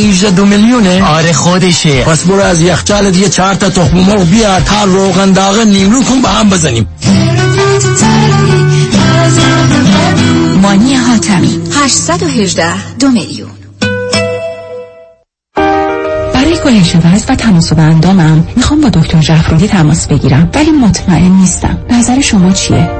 818 دو میلیونه؟ آره خودشه. پس برو از یخچال دیگه چهار تا تخم مرغ بیار تا روغن داغ نیمرو کن با هم بزنیم. مانی حاتمی 818 دو میلیون. کاهش وزن و تناسب اندامم می‌خوام با دکتر جعفرودی تماس بگیرم ولی مطمئن نیستم. نظر شما چیه؟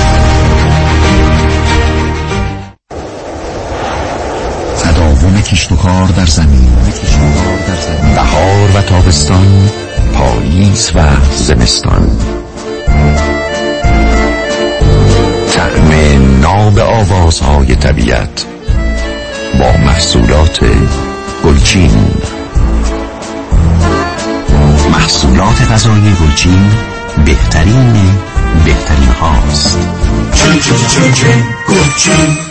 کشت و کار در زمین. بهار و تابستان پاییز و زمستان. تعم ناب آوازهای طبیعت با محصولات گلچین. محصولات غذایی گلچین بهترین بهترین هاست. چین چین چین چین گلچین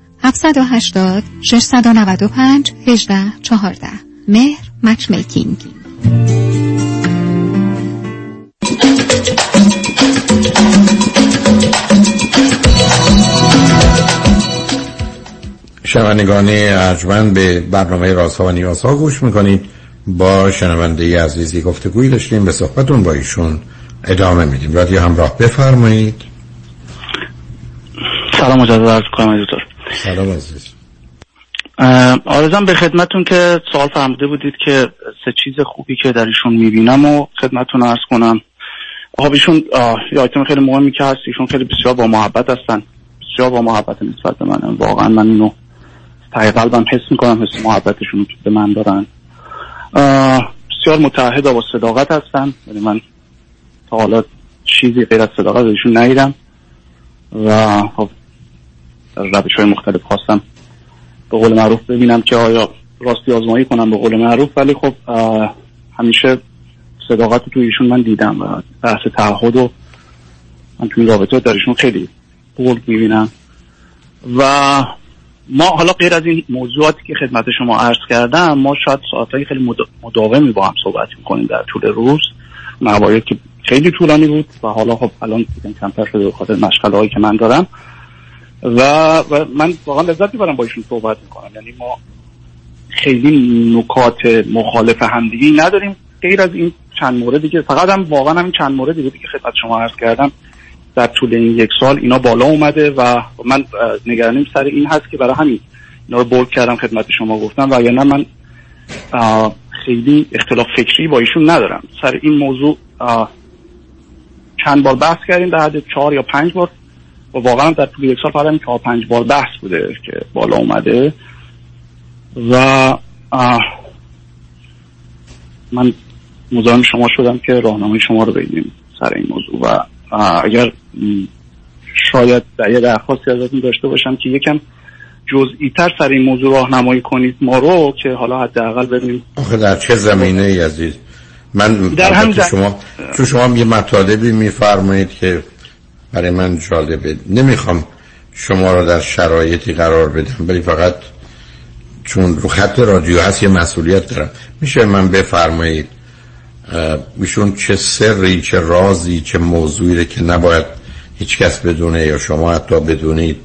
780 695 18 14 مهر مچ میکینگ. شنوندگان ارجمند به برنامه رازها و نیازها گوش می‌کنید. با شنونده عزیزی گفتگویی داشتیم به صحبتون با ایشون ادامه میدیم. رادیو همراه بفرمایید. سلام مجدد عرض کنم دکتر. سلام عزیز. آرزم به خدمتون که سوال فرموده بودید که سه چیز خوبی که در ایشون می‌بینم و خدمتون عرض کنم. خب ایشون آیتم خیلی مهمی که هست. ایشون خیلی بسیار با محبت هستن. بسیار با محبت نسبت به من واقعا من اینو تای قلبم حس می‌کنم حس محبتشون به من دارن. بسیار متحد و صداقت هستن. یعنی من تا حالا چیزی غیر از صداقت ایشون ندیدم. و خب روش های مختلف خواستم به قول معروف ببینم که آیا راستی آزمایی کنم به قول معروف ولی خب همیشه صداقت تو ایشون من دیدم و بحث تعهد و من تو رابطه در ایشون خیلی بولد می‌بینم. و ما حالا غیر از این موضوعاتی که خدمت شما عرض کردم ما شاید ساعتهای خیلی مداومی با هم صحبت می‌کنیم در طول روز. مواید که خیلی طولانی بود و حالا خب الان کمتر شده به خاطر مشغله هایی که من دارم. و, من واقعا لذت می‌برم با ایشون صحبت می‌کنم. یعنی ما خیلی نکات مخالف همدیگی نداریم. غیر از این چند موردی که فقط هم واقعا هم این چند موردی بودی که خدمت شما عرض کردم. در طول این یک سال اینا بالا اومده و من نگرانیم سر این هست که برای همین اینا رو بولد کردم خدمت شما گفتم و یا نه من خیلی اختلاف فکری با ایشون ندارم. سر این موضوع چند بار بحث کردیم در حد چهار یا پنج بار. و واقعا در طول یک سال فقط چهار پنج بار بحث بوده که بالا اومده. و من مزاحم شما شدم که راهنمای شما رو بگیم سر این موضوع. و اگر شاید یه درخواستی ازتون داشته باشم که یکم جزئی تر سر این موضوع راهنمایی کنید ما رو که حالا حداقل ببینیم. آخه در چه زمینه ای عزیز؟ من در هم شما تو شما یه مطالبی میفرمایید که برای من جالبه. نمی‌خوام شما رو در شرایطی قرار بدم ولی فقط چون رو خط رادیو هست یه مسئولیت دارم. میشه من بفرمایید ایشون چه سری چه رازی چه موضوعی که نباید هیچ کس بدونه یا شما حتی بدونید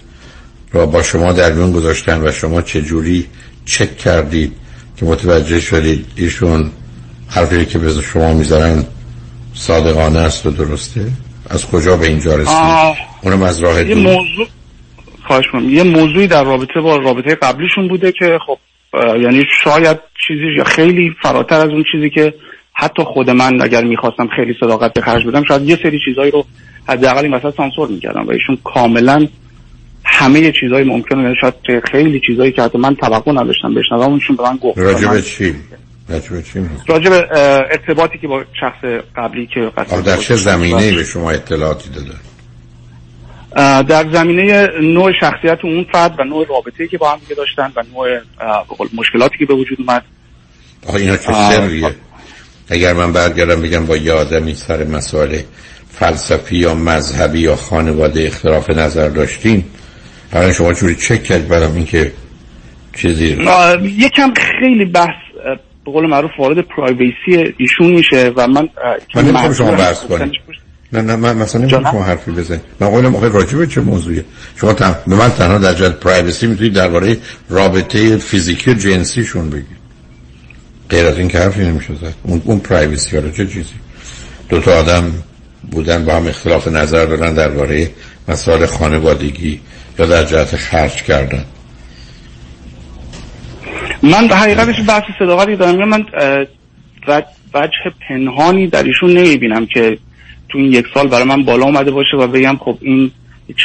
را با شما در میون گذاشتن و شما چه جوری چک کردید که متوجه شدید ایشون حرفی که به شما می‌ذارن صادقانه است و درسته؟ از کجا به اینجا رسید؟ اونم از راه یه دور. موضوع خواهش یه موضوعی در رابطه با رابطه قبلیشون بوده که خب یعنی شاید چیزی یا خیلی فراتر از اون چیزی که حتی خود من اگر می‌خواستم خیلی صداقت به خرج بدم شاید یه سری چیزایی رو حداقل این وسط سانسور می‌کردم و ایشون کاملا همه چیزهای ممکنه یعنی شاید خیلی چیزایی که حتی من توقع نداشتم بشنوم ایشون به من گفت. به چی؟ راجع به چی اه، ارتباطی که با شخص قبلی که قصد در. چه زمینه به شما اطلاعاتی داده؟ در زمینه نوع شخصیت اون فرد و نوع رابطه‌ای که با هم دیگه داشتن و نوع مشکلاتی که به وجود اومد. اینا چه. سریه؟ اگر من برگردم بگم با یه آدمی سر مسائل فلسفی یا مذهبی یا خانواده اختلاف نظر داشتین حالا شما جوری چک کرد برام اینکه چیزی؟ یکم خیلی بحث به قول معروف وارد پرایویسی ایشون میشه و من من نمی‌خوام شما. بحث کنید نه نه من مثلا نمی‌خوام شما حرفی بزنید من قولم آخه راجع به چه موضوعیه؟ شما تن... به من تنها در جهت پرایوسی می‌تونید درباره رابطه فیزیکی و جنسیشون بگید. غیر از این که حرفی نمیشه زد. اون, اون پرایوسی حالا چه چیزی؟ دو تا آدم بودن با هم اختلاف نظر دارن درباره مسائل خانوادگی یا در جهت خرج کردن. من حقیقتش بحث صداقتی دارم. من وجه پنهانی در ایشون نمی‌بینم که تو این یک سال برای من بالا اومده باشه و بگم خب این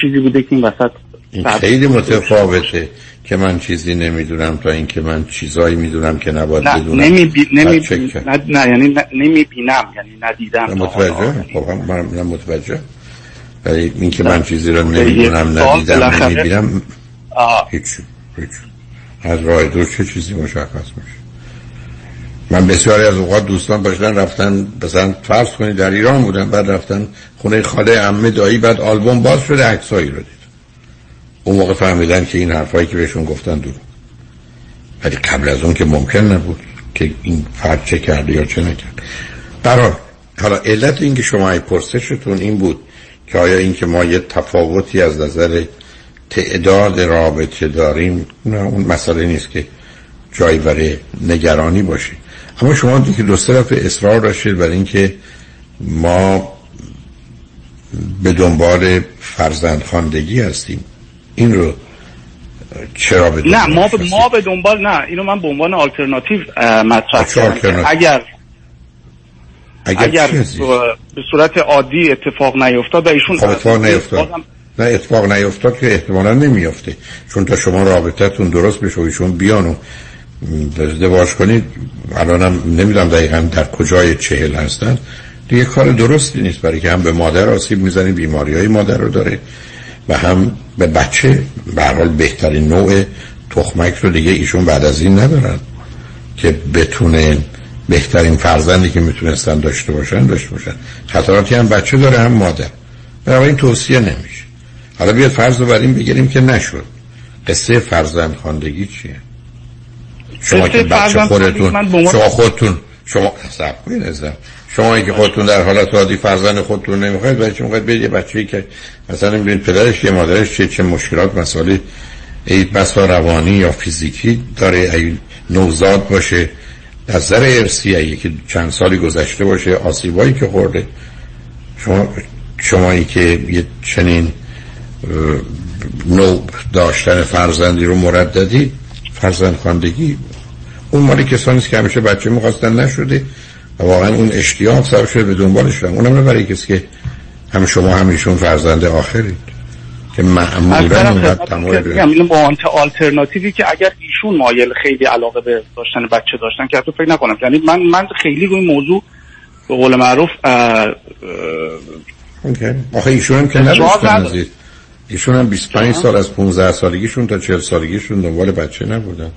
چیزی بوده که این وسط این خیلی متفاوته که من چیزی نمی‌دونم تا اینکه من چیزایی می‌دونم که نباید نه بدونم. نمی نمی بعد چک کرد. نه, نه یعنی نه- نمی‌بینم یعنی ندیدم. نه. متوجه. خب من من متوجه. ولی این که من چیزی رو خب، نمی‌دونم ندیدم نمی‌بینم. هیچ هیچ از راه دور چه چیزی مشخص میشه؟ من بسیاری از اوقات دوستان باشن رفتن مثلا فرض کنید در ایران بودن بعد رفتن خونه خاله عمه دایی بعد آلبوم باز شده عکسایی رو دید. اون موقع فهمیدن که این حرفایی که بهشون گفتن دور ولی قبل از اون که ممکن نبود که این فرد چه کرده یا چه نکرد. برای حالا علت این که شما ای پرسشتون این بود که آیا این که ما یه تفاوتی از نظر تعداد رابطه داریم نه اون مسئله نیست که جایی برای نگرانی باشه اما شما دیگه دو سه دفعه اصرار داشتید برای اینکه ما به دنبال فرزند خواندگی هستیم این رو چرا به نه ما هستید؟ ما به دنبال نه اینو من به عنوان آلترناتیو مطرح کردم که؟ اگر اگر, اگر؟ به صورت عادی اتفاق نیفتاد و ایشون خب اتفاق نیفتاد بازم- نه اتفاق نیفتاد که احتمالا نمیافته. چون تا شما رابطتون درست بشه و ایشون بیان و ازدواج کنید الانم نمی‌دونم دقیقا در کجای چهل هستن. دیگه کار درستی نیست برای که هم به مادر آسیب می‌زنید بیماری های مادر رو داره و هم به بچه به حال بهترین نوع تخمک رو دیگه ایشون بعد از این ندارن که بتونه بهترین فرزندی که می‌تونستن داشته باشن داشته باشن. خطراتی هم بچه داره هم مادر. بنابراین توصیه نمیشه. حالا بیاد فرض رو بر این بگیریم که نشد. قصه فرزند خواندگی چیه؟ شما که بچه خودتون شما خودتون شما سب کنید. شما که خودتون در حالت عادی فرزند خودتون نمی‌خواید برای چون می‌خواید یه بچه‌ای که مثلا نمی‌دونید پدرش یه مادرش چه چه مشکلات مسائل ای بسا روانی یا فیزیکی داره ای نوزاد باشه از نظر ارسی ای که چند سالی گذشته باشه آسیبایی که خورده. شما شمایی که یه چنین نوع داشتن فرزندی رو مرددی فرزند خواندگی. اون مالی کسانی است که همیشه بچه می‌خواستن نشده و واقعا اون اشتیاق سبب شده به دنبالش رفتن اونم نه برای کسی که هم شما هم ایشون فرزند آخرید که معمولا اونقدر تمایل با آنت آلترناتیوی که اگر ایشون مایل خیلی علاقه به داشتن بچه داشتن که حتی فکر نکنم. یعنی من من خیلی روی موضوع به قول معروف اه، اه،. آخه ایشون هم که نداشتن ایشون هم 25 سال از 15 سالگیشون تا 40 سالگیشون دنبال بچه نبودن.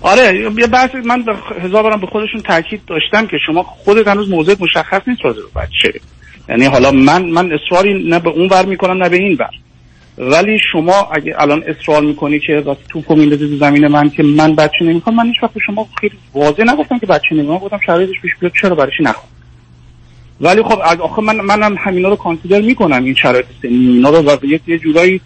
آره یه بحث من هزار بارم به خودشون تاکید داشتم که شما خودت هنوز موضوع مشخص نیست راجع به بچه. یعنی حالا من من اصراری نه به اون ور می‌کنم نه به این ور. ولی شما اگه الان اصرار می‌کنی که واسه توپو میندازی تو زمین من که من بچه نمی‌خوام من هیچ وقت شما خیلی واضح نگفتم که بچه نمی‌خوام گفتم شرایطش پیش بیاد چرا برایش نخوام؟ ولی خب از آخه من منم همینا رو کانسیدر می‌کنم این شرایط سنی. اینا رو و یه جورایی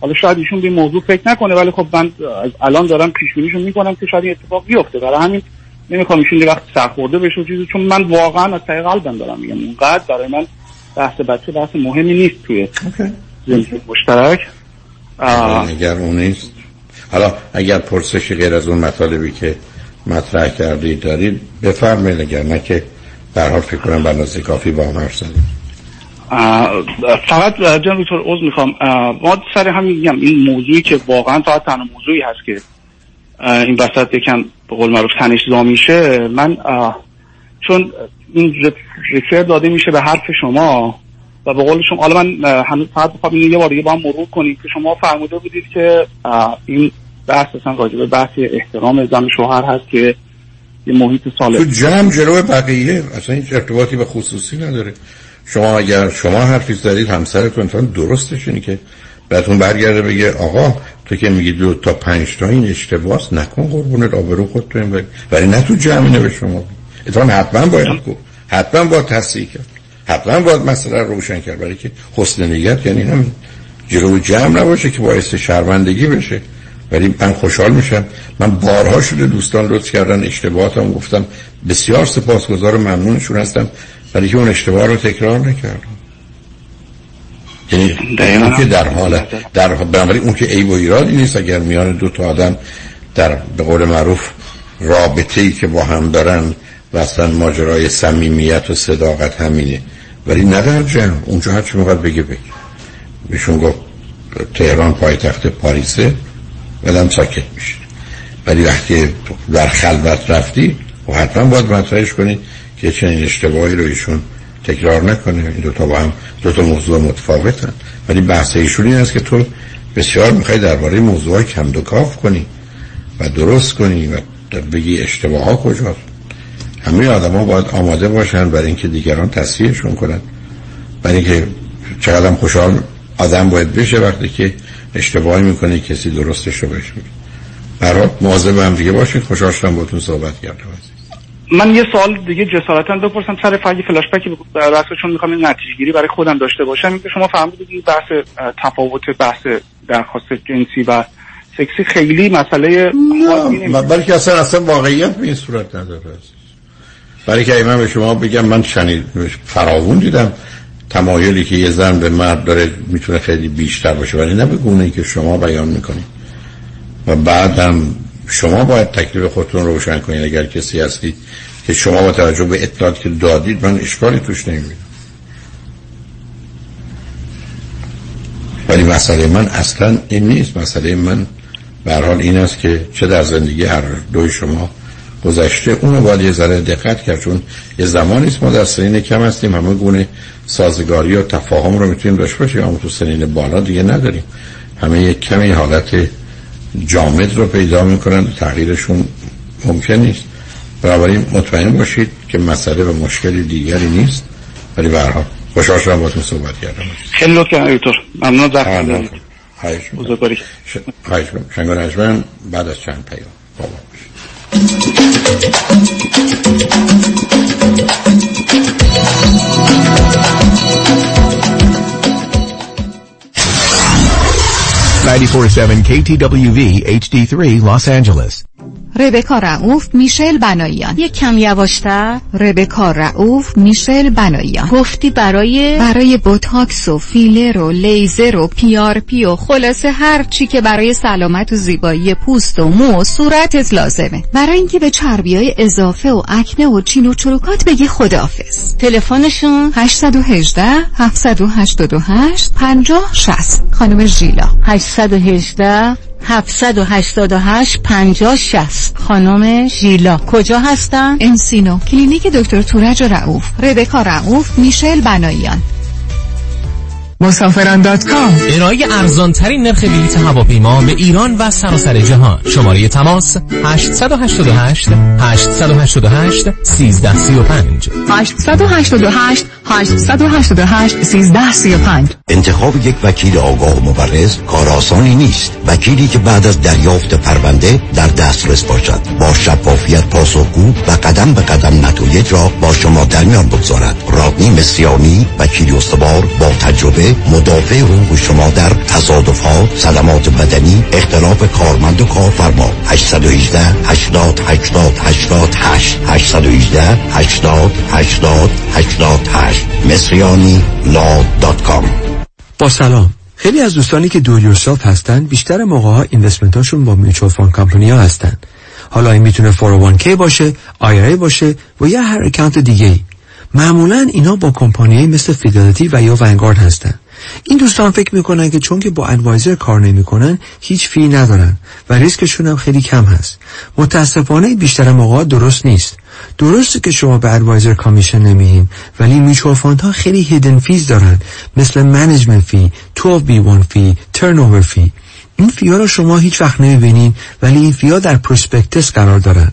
حالا شاید ایشون به این موضوع فکر نکنه ولی خب من از الان دارم پیش بینیشو می‌کنم که شاید این اتفاق بیفته. برای همین نمی‌خوام ایشون یه وقت سرخورده بشه چیزی چون من واقعا از ته قلبم دارم میگم. اونقدر برای من بحث بچه بحث مهمی نیست توی زندگی مشترک. اگر اون نیست. حالا اگر پرسش غیر از اون مطالبی که مطرح کردید دارید بفرمایید اگر نه که در حال فکر کنم بر کافی با هم حرف زدیم. فقط جان دکتر عذر می‌خوام. ما سر همین میگم این موضوعی که واقعا فقط تنها موضوعی هست که این وسط یکم به قول معروف تنش میشه. من چون این ریفر داده میشه به حرف شما و به قول شما حالا من هنوز فقط بخوام یه بار دیگه با هم مرور کنیم که شما فرموده بودید که این بحث اصلا راجع بحث احترام زن شوهر هست که یه محیط سالم. تو جمع جلو بقیه اصلا هیچ ارتباطی به خصوصی نداره. شما اگر شما حرفی زدید همسرتون تا درستش اینه که بعدتون برگرده بگه آقا تو که میگی دو تا پنج تا این اشتباس نکن قربونت آبرو خود تو این ولی نه تو جمع به شما اتفاقا حتما باید گفت حتما باید تصحیح کرد. حتما باید مسئله روشن کرد. برای که حسن نیت یعنی هم جلو جمع نباشه که باعث شرمندگی بشه. ولی من خوشحال میشم. من بارها شده دوستان لطف کردن اشتباهاتم گفتم. بسیار سپاسگزار و ممنونشون هستم ولی که اون اشتباه رو تکرار نکردم. یعنی اون که در حال در بنابراین اون که عیب و ایرادی نیست اگر میان دو تا آدم در به قول معروف رابطه ای که با هم دارن و اصلا ماجرای صمیمیت و صداقت همینه. ولی نه در جمع اونجا هر چی می‌خواد بگه بگه. بهشون گفت تهران پایتخت پاریسه. بدم ساکت میشه ولی وقتی در خلوت رفتی و حتما باید مطرحش کنید که چنین اشتباهی رو ایشون تکرار نکنه. این دوتا با هم دوتا موضوع متفاوتن. ولی بحث ایشون این است که تو بسیار می‌خوای درباره موضوع کم دو کاف کنی و درست کنی و بگی اشتباه ها کجاست. همه آدم ها باید آماده باشن برای اینکه دیگران تصحیحشون کنن. برای اینکه چقدر خوشحال آدم باید بشه وقتی که اشتباهی می‌کنه کسی درستش رو بهش میگه. برات مواظب هم دیگه باشید خوشحال شدم باتون صحبت کردم. من یه سوال دیگه جسارتا بپرسم سر فاگی فلاش بکی چون می‌خوام این نتیجه گیری برای خودم داشته باشم. اینکه شما فهمیدید بحث تفاوت بحث درخواست جنسی و سکسی خیلی مسئله نه بلکه اصلا اصلا واقعیت به این صورت نداره. برای که من به شما بگم من شنید فراوون دیدم. تمایلی که یه زن به مرد داره می‌تونه خیلی بیشتر باشه. ولی نه به که شما بیان می‌کنید و بعدم شما باید تکلیف خودتون روشن کنید اگر کسی هستید که شما با توجه به اطلاعاتی که دادید من اشکالی توش نمی‌بینم. ولی مسئله من اصلا این نیست. مسئله من به حال این است که چه در زندگی هر دوی شما گذشته. اونو باید یه ذره دقت کرد چون یه زمانی است ما در سنین کم هستیم همه گونه سازگاری و تفاهم رو می‌تونیم داشته باشیم اما تو سنین بالا دیگه نداریم. همه یک کمی حالت جامد رو پیدا می‌کنن تغییرشون ممکن نیست. بنابراین مطمئن باشید که مسئله و مشکلی دیگری نیست. ولی به هر حال خوشحال شدم باهاتون صحبت کردم. خیلی لطفا دکتر. ممنون وقت بزرگواری. شنگان بعد از چند پیام. بابا. 947 KTWV HD3 Los Angeles ربکا رعوف میشل بناییان یک کم یواشتر. ربکا رعوف میشل بناییان گفتی برای برای بوتاکس و فیلر و لیزر و PRP و خلاصه هر چی که برای سلامت و زیبایی پوست و مو و صورتت لازمه. برای اینکه به چربی های اضافه و آکنه و چین و چروکات بگی خداحافظ. تلفنشون؟ 818 788 50 60 خانم ژیلا. 818 788 50 60 خانم ژیلا. کجا هستن؟ انسینو کلینیک دکتر تورج رعوف ربکا رعوف میشل بناییان مسافران dot com. ارائه ارزان ترین نرخ بلیط هواپیما به ایران و سراسر جهان. شماره تماس 888 888 1335 888 888 1335 انتخاب یک وکیل آگاه و مبرز کار آسانی نیست. وکیلی که بعد از دریافت پرونده در دسترس باشد. با شفافیت پاسخگو و قدم به قدم نتایج را با شما در میان بگذارد. رادنی مصریانی وکیل استوار با تجربه مدافع حقوق شما در تصادفات صدمات بدنی اختلاف کارمند و کارفرما. 818 80 80 88 818 80 80 88 مصریانی law dot com. با سلام. خیلی از دوستانی که do it yourself هستن بیشتر موقع ها investment هاشون با mutual fund کمپانی ها هستن. حالا این می‌تونه 401k باشه IRA باشه و یا هر account دیگه ای معمولا اینا با کمپانی مثل Fidelity و یا Vanguard هستن. این دوستان فکر می‌کنن که چون که با advisor کار نمی‌کنن هیچ fee ندارن و ریسکشون هم خیلی کم هست. متاسفانه بیشتر موقع درست نیست. درسته که شما به advisor commission نمیدین ولی mutual ها خیلی hidden fees دارن. مثل management fee 12B1 fee turn fee این fee ا رو شما هیچ وقت نمی‌بینین ولی این fee ا در prospectus قرار دارن.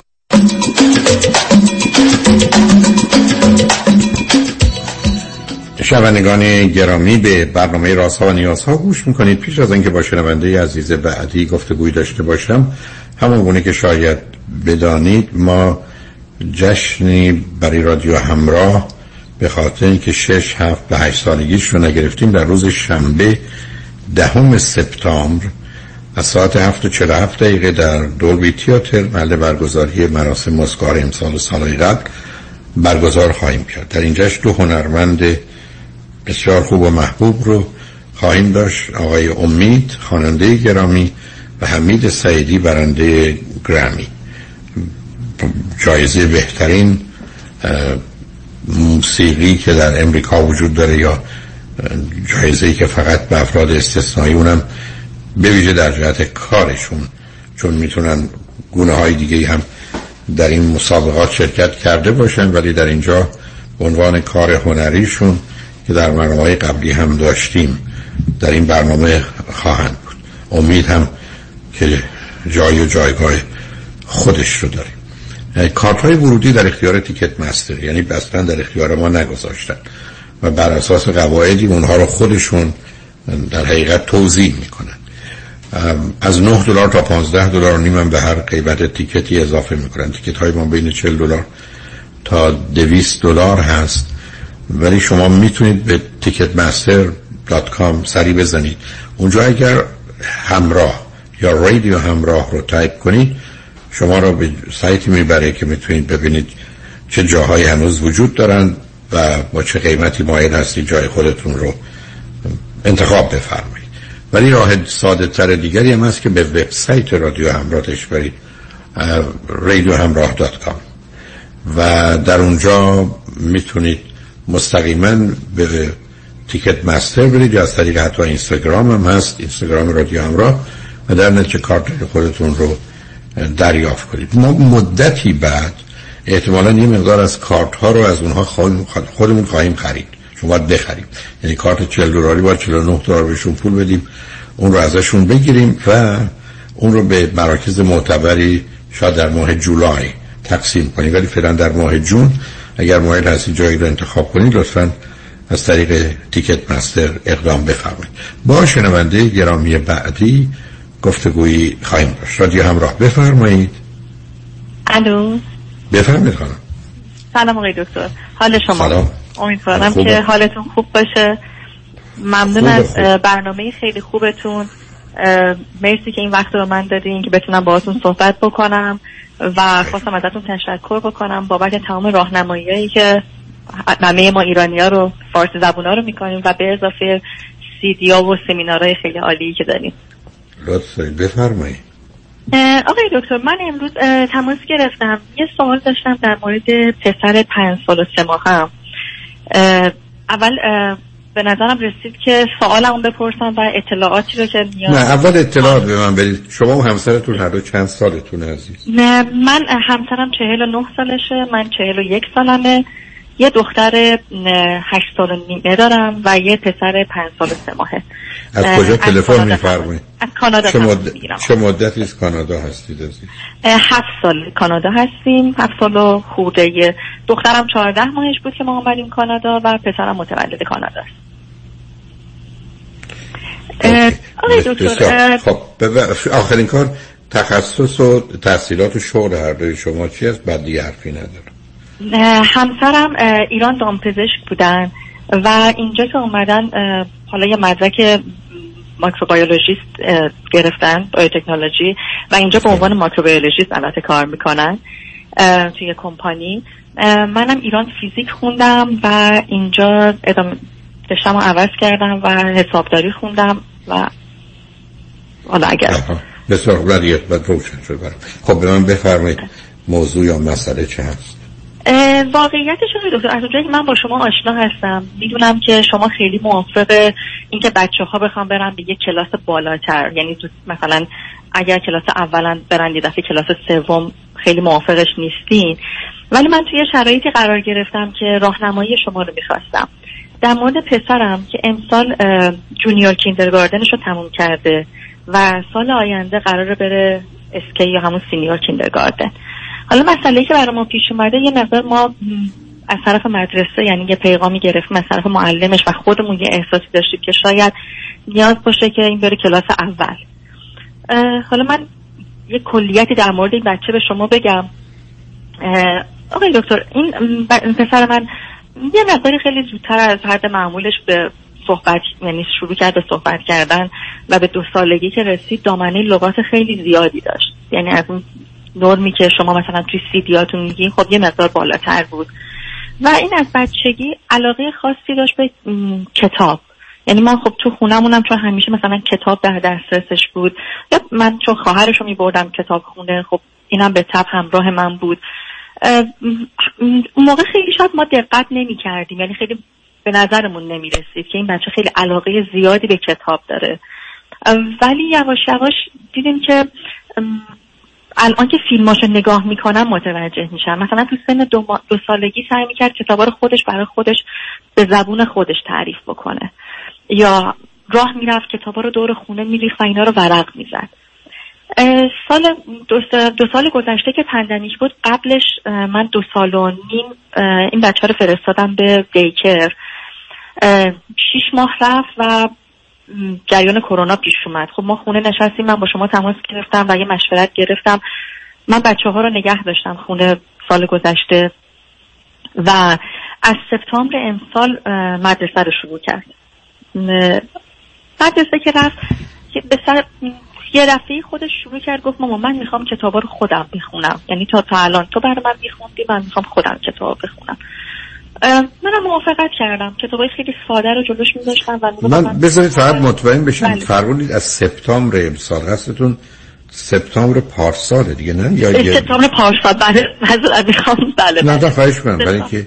شنوندگان گرامی به برنامه راست و نیاز ها گوش می‌کنید. پیش از اینکه با شنونده عزیز بعدی گفتگوی داشته باشم همون گونه که شاید بدانید ما جشنی برای رادیو همراه به خاطر اینکه شش هفت به هشت سالگیش رو نگرفتیم در روز شنبه دهم سپتامبر از ساعت هفت و چل هفت دقیقه در دولبی تیاتر محل برگزاری مراسم مسکار امسال سالهای قبل برگزار خواهیم کرد. در این جشن دو هنرمند بسیار خوب و محبوب رو خواهیم داشت آقای امید خواننده گرامی و حمید سعیدی برنده گرامی. جایزه بهترین موسیقی که در امریکا وجود داره یا جایزه که فقط به افراد استثنایی اونم به ویژه در جهت کارشون چون می‌تونن گونه های دیگه هم در این مسابقات شرکت کرده باشن ولی در اینجا عنوان کار هنریشون که در برنامه قبلی هم داشتیم در این برنامه خواهند بود. امید هم که جای و جایگاه خودش رو داریم. کارت های ورودی در اختیار تیکت مستر یعنی بستن در اختیار ما نگذاشتن. و بر اساس قواعدی اونها رو خودشون در حقیقت توضیح می‌کنن. از 9 دلار تا 15 دلار نیمم به هر قیمت تیکتی اضافه می‌کنن. تیکت های ما بین 40 دلار تا 200 دلار هست. ولی شما می‌تونید به ticketmaster.com سری بزنید. اونجا اگر همراه یا رادیو همراه رو تایپ کنید شما رو به سایتی می‌بره که می‌تونید ببینید چه جاهایی هنوز وجود دارن و با چه قیمتی مایل هستید جای خودتون رو انتخاب بفرمایید. ولی راه ساده تر دیگری هم هست که به وبسایت رادیو همراهش برید رادیو همراه dot com. و در اونجا می‌تونید مستقیما به تیکت مستر برید یا از طریق حتی اینستاگرام هم هست اینستاگرام رادیو همراه و در نتیجه کارت خودتون رو دریافت کنید. ما مدتی بعد احتمالا یه مقدار از کارت ها رو از اونها خودمون خواهیم خرید. شما باید بخریم. یعنی کارت 40 دلاری باید 49 دلار بهشون پول بدیم اون رو ازشون بگیریم و اون رو به مراکز معتبری شاید در ماه جولای تقسیم کنیم. ولی فعلا در ماه جون اگر مایل هستی جایی رو انتخاب کنید لطفا از طریق تیکت مستر اقدام بفرمایید. با شنونده گرامی بعدی گفتگویی خواهیم داشت. رادیو همراه بفرمایید. الو. بفرمایید خانم. سلام آقای دکتر. حال شما؟ سلام. امیدوارم. که حالتون خوب باشه. ممنون از. برنامه خیلی خوبتون. مرسی که این وقت رو من دادین که بتونم باهاتون صحبت بکنم و خواستم ازتون تشکر بکنم بابت تمام راهنماییایی که همه ما ایرانی ها رو فارسی زبون ها رو می‌کنیم و به اضافه سیدی ها و سمینارهای خیلی عالی که داریم. لطف دارید بفرمایید آقای دکتر من امروز تماس گرفتم. یه سوال داشتم در مورد پسر پنج سال و سه ماه هم اه، اول به نظرم رسید که سوالمو بپرسم و اطلاعاتی رو که نیاز نه اول اطلاعات به من بدید. شما و همسرتون هر دو چند سالتون عزیز؟ نه من همسرم چهل و نه سالشه من چهل و یک سالمه. یه دختر نه، هشت سال و نیمه دارم و یه پسر پنج سال و سه ماهه. از کجا از تلفن میفرمایید از کانادا چه. می‌گیرم. چه مدتی از کانادا هستید عزیز؟ اه، هفت سال کانادا هستیم. هفت سال و خورده دخترم چهارده ماهش بود که ما اومدیم کانادا و پسرم متولد کانادا است. آقای دکتر خب آخرین کار تخصص و تحصیلات و شغل هر دوی شما چی است؟ بعد دیگه حرفی ندارم. همسرم ایران دامپزشک بودن. و اینجا که اومدن حالا یه مدرک ماکروبیولوژیست گرفتن بایوتکنولوژی و اینجا به عنوان ماکروبیولوژیست البته کار می‌کنن توی کمپانی. منم ایران فیزیک خوندم و اینجا ادامه رشته‌مو عوض کردم و حسابداری خوندم و حالا اگر. بسیار خوب. بعد روشن شد. برام خب به من بفرمایید موضوع یا مسئله چه هست؟ واقعیتش آقای دکتر از اونجایی که من با شما آشنا هستم می‌دونم که شما خیلی موافق اینکه بچه ها بخوام برن به یه کلاس بالاتر. یعنی مثلا اگر کلاس اولا برن یه دفعه کلاس سوم خیلی موافقش نیستین. ولی من توی شرایطی قرار گرفتم که راهنمایی شما رو می‌خواستم. در مورد پسرم که امسال junior kindergarten ش رو تموم کرده و سال آینده قراره بره SK یا همون senior kindergarten حالا مسئله که برای ما پیش اومده یه مقدار ما از طرف مدرسه یعنی یه پیغامی گرفتیم از طرف معلمش و خودمون یه احساسی داشتیم که شاید نیاز باشه که این بره کلاس اول. حالا من یه کلیتی در مورد این بچه به شما بگم. آقای دکتر این پسر من یه مقداری خیلی زودتر از حد معمولش به صحبت یعنی شروع کرد به صحبت کردن و به دو سالگی که رسید دامنه لغات خیلی زیادی داشت. یعنی از اون نرمی که شما مثلا توی سیدیاتون میگین خب یه مقدار بالاتر بود. و این از بچگی علاقه خاصی داشت به کتاب. یعنی ما خب تو خونمونم چون همیشه مثلا کتاب در دسترسش بود. یا من چون خواهرش رو میبردم کتاب خونه خب اینم به تب همراه من بود. اون موقع خیلی شاید ما دقت نمی کردیم یعنی خیلی به نظرمون نمی رسید که این بچه خیلی علاقه زیادی به کتاب داره. ولی یواش یواش دیدیم که الان که فیلماشو نگاه می‌کنم متوجه میشم. مثلا تو سن دو, ما- دو سالگی سعی می‌کرد کتابا رو خودش برای خودش به زبون خودش تعریف بکنه. یا راه می‌رفت کتابا رو دور خونه میریخت و اینا رو ورق می‌زد. سال دو, سال گذشته که پندمیک بود قبلش من دو سال و نیم این بچه رو فرستادم به دیکر. شیش ماه رفت و جریان کرونا پیش اومد. خب ما خونه نشستیم من با شما تماس گرفتم و یه مشورت گرفتم. من بچه ها رو نگه داشتم خونه سال گذشته و از سپتامبر امسال مدرسه رو شروع کرد. مدرسه که رفت به سر یه دفعه خودش شروع کرد گفت ماما من می‌خوام کتابا رو خودم بخونم. یعنی تا تا الان تو برای من میخوندی من می‌خوام خودم کتاب بخونم. منم موافقت کردم. کتابای خیلی ساده رو جلوش میذاشتم و من بذارید فقط مطمئن بشین بله. فرمودید از سپتامبر امسال. قصدتون سپتامبر پارساله دیگه نه؟ یا یه سپتامبر پارسال. بله. می‌خوام. بله نه بله. تا خواهش کنم برای اینکه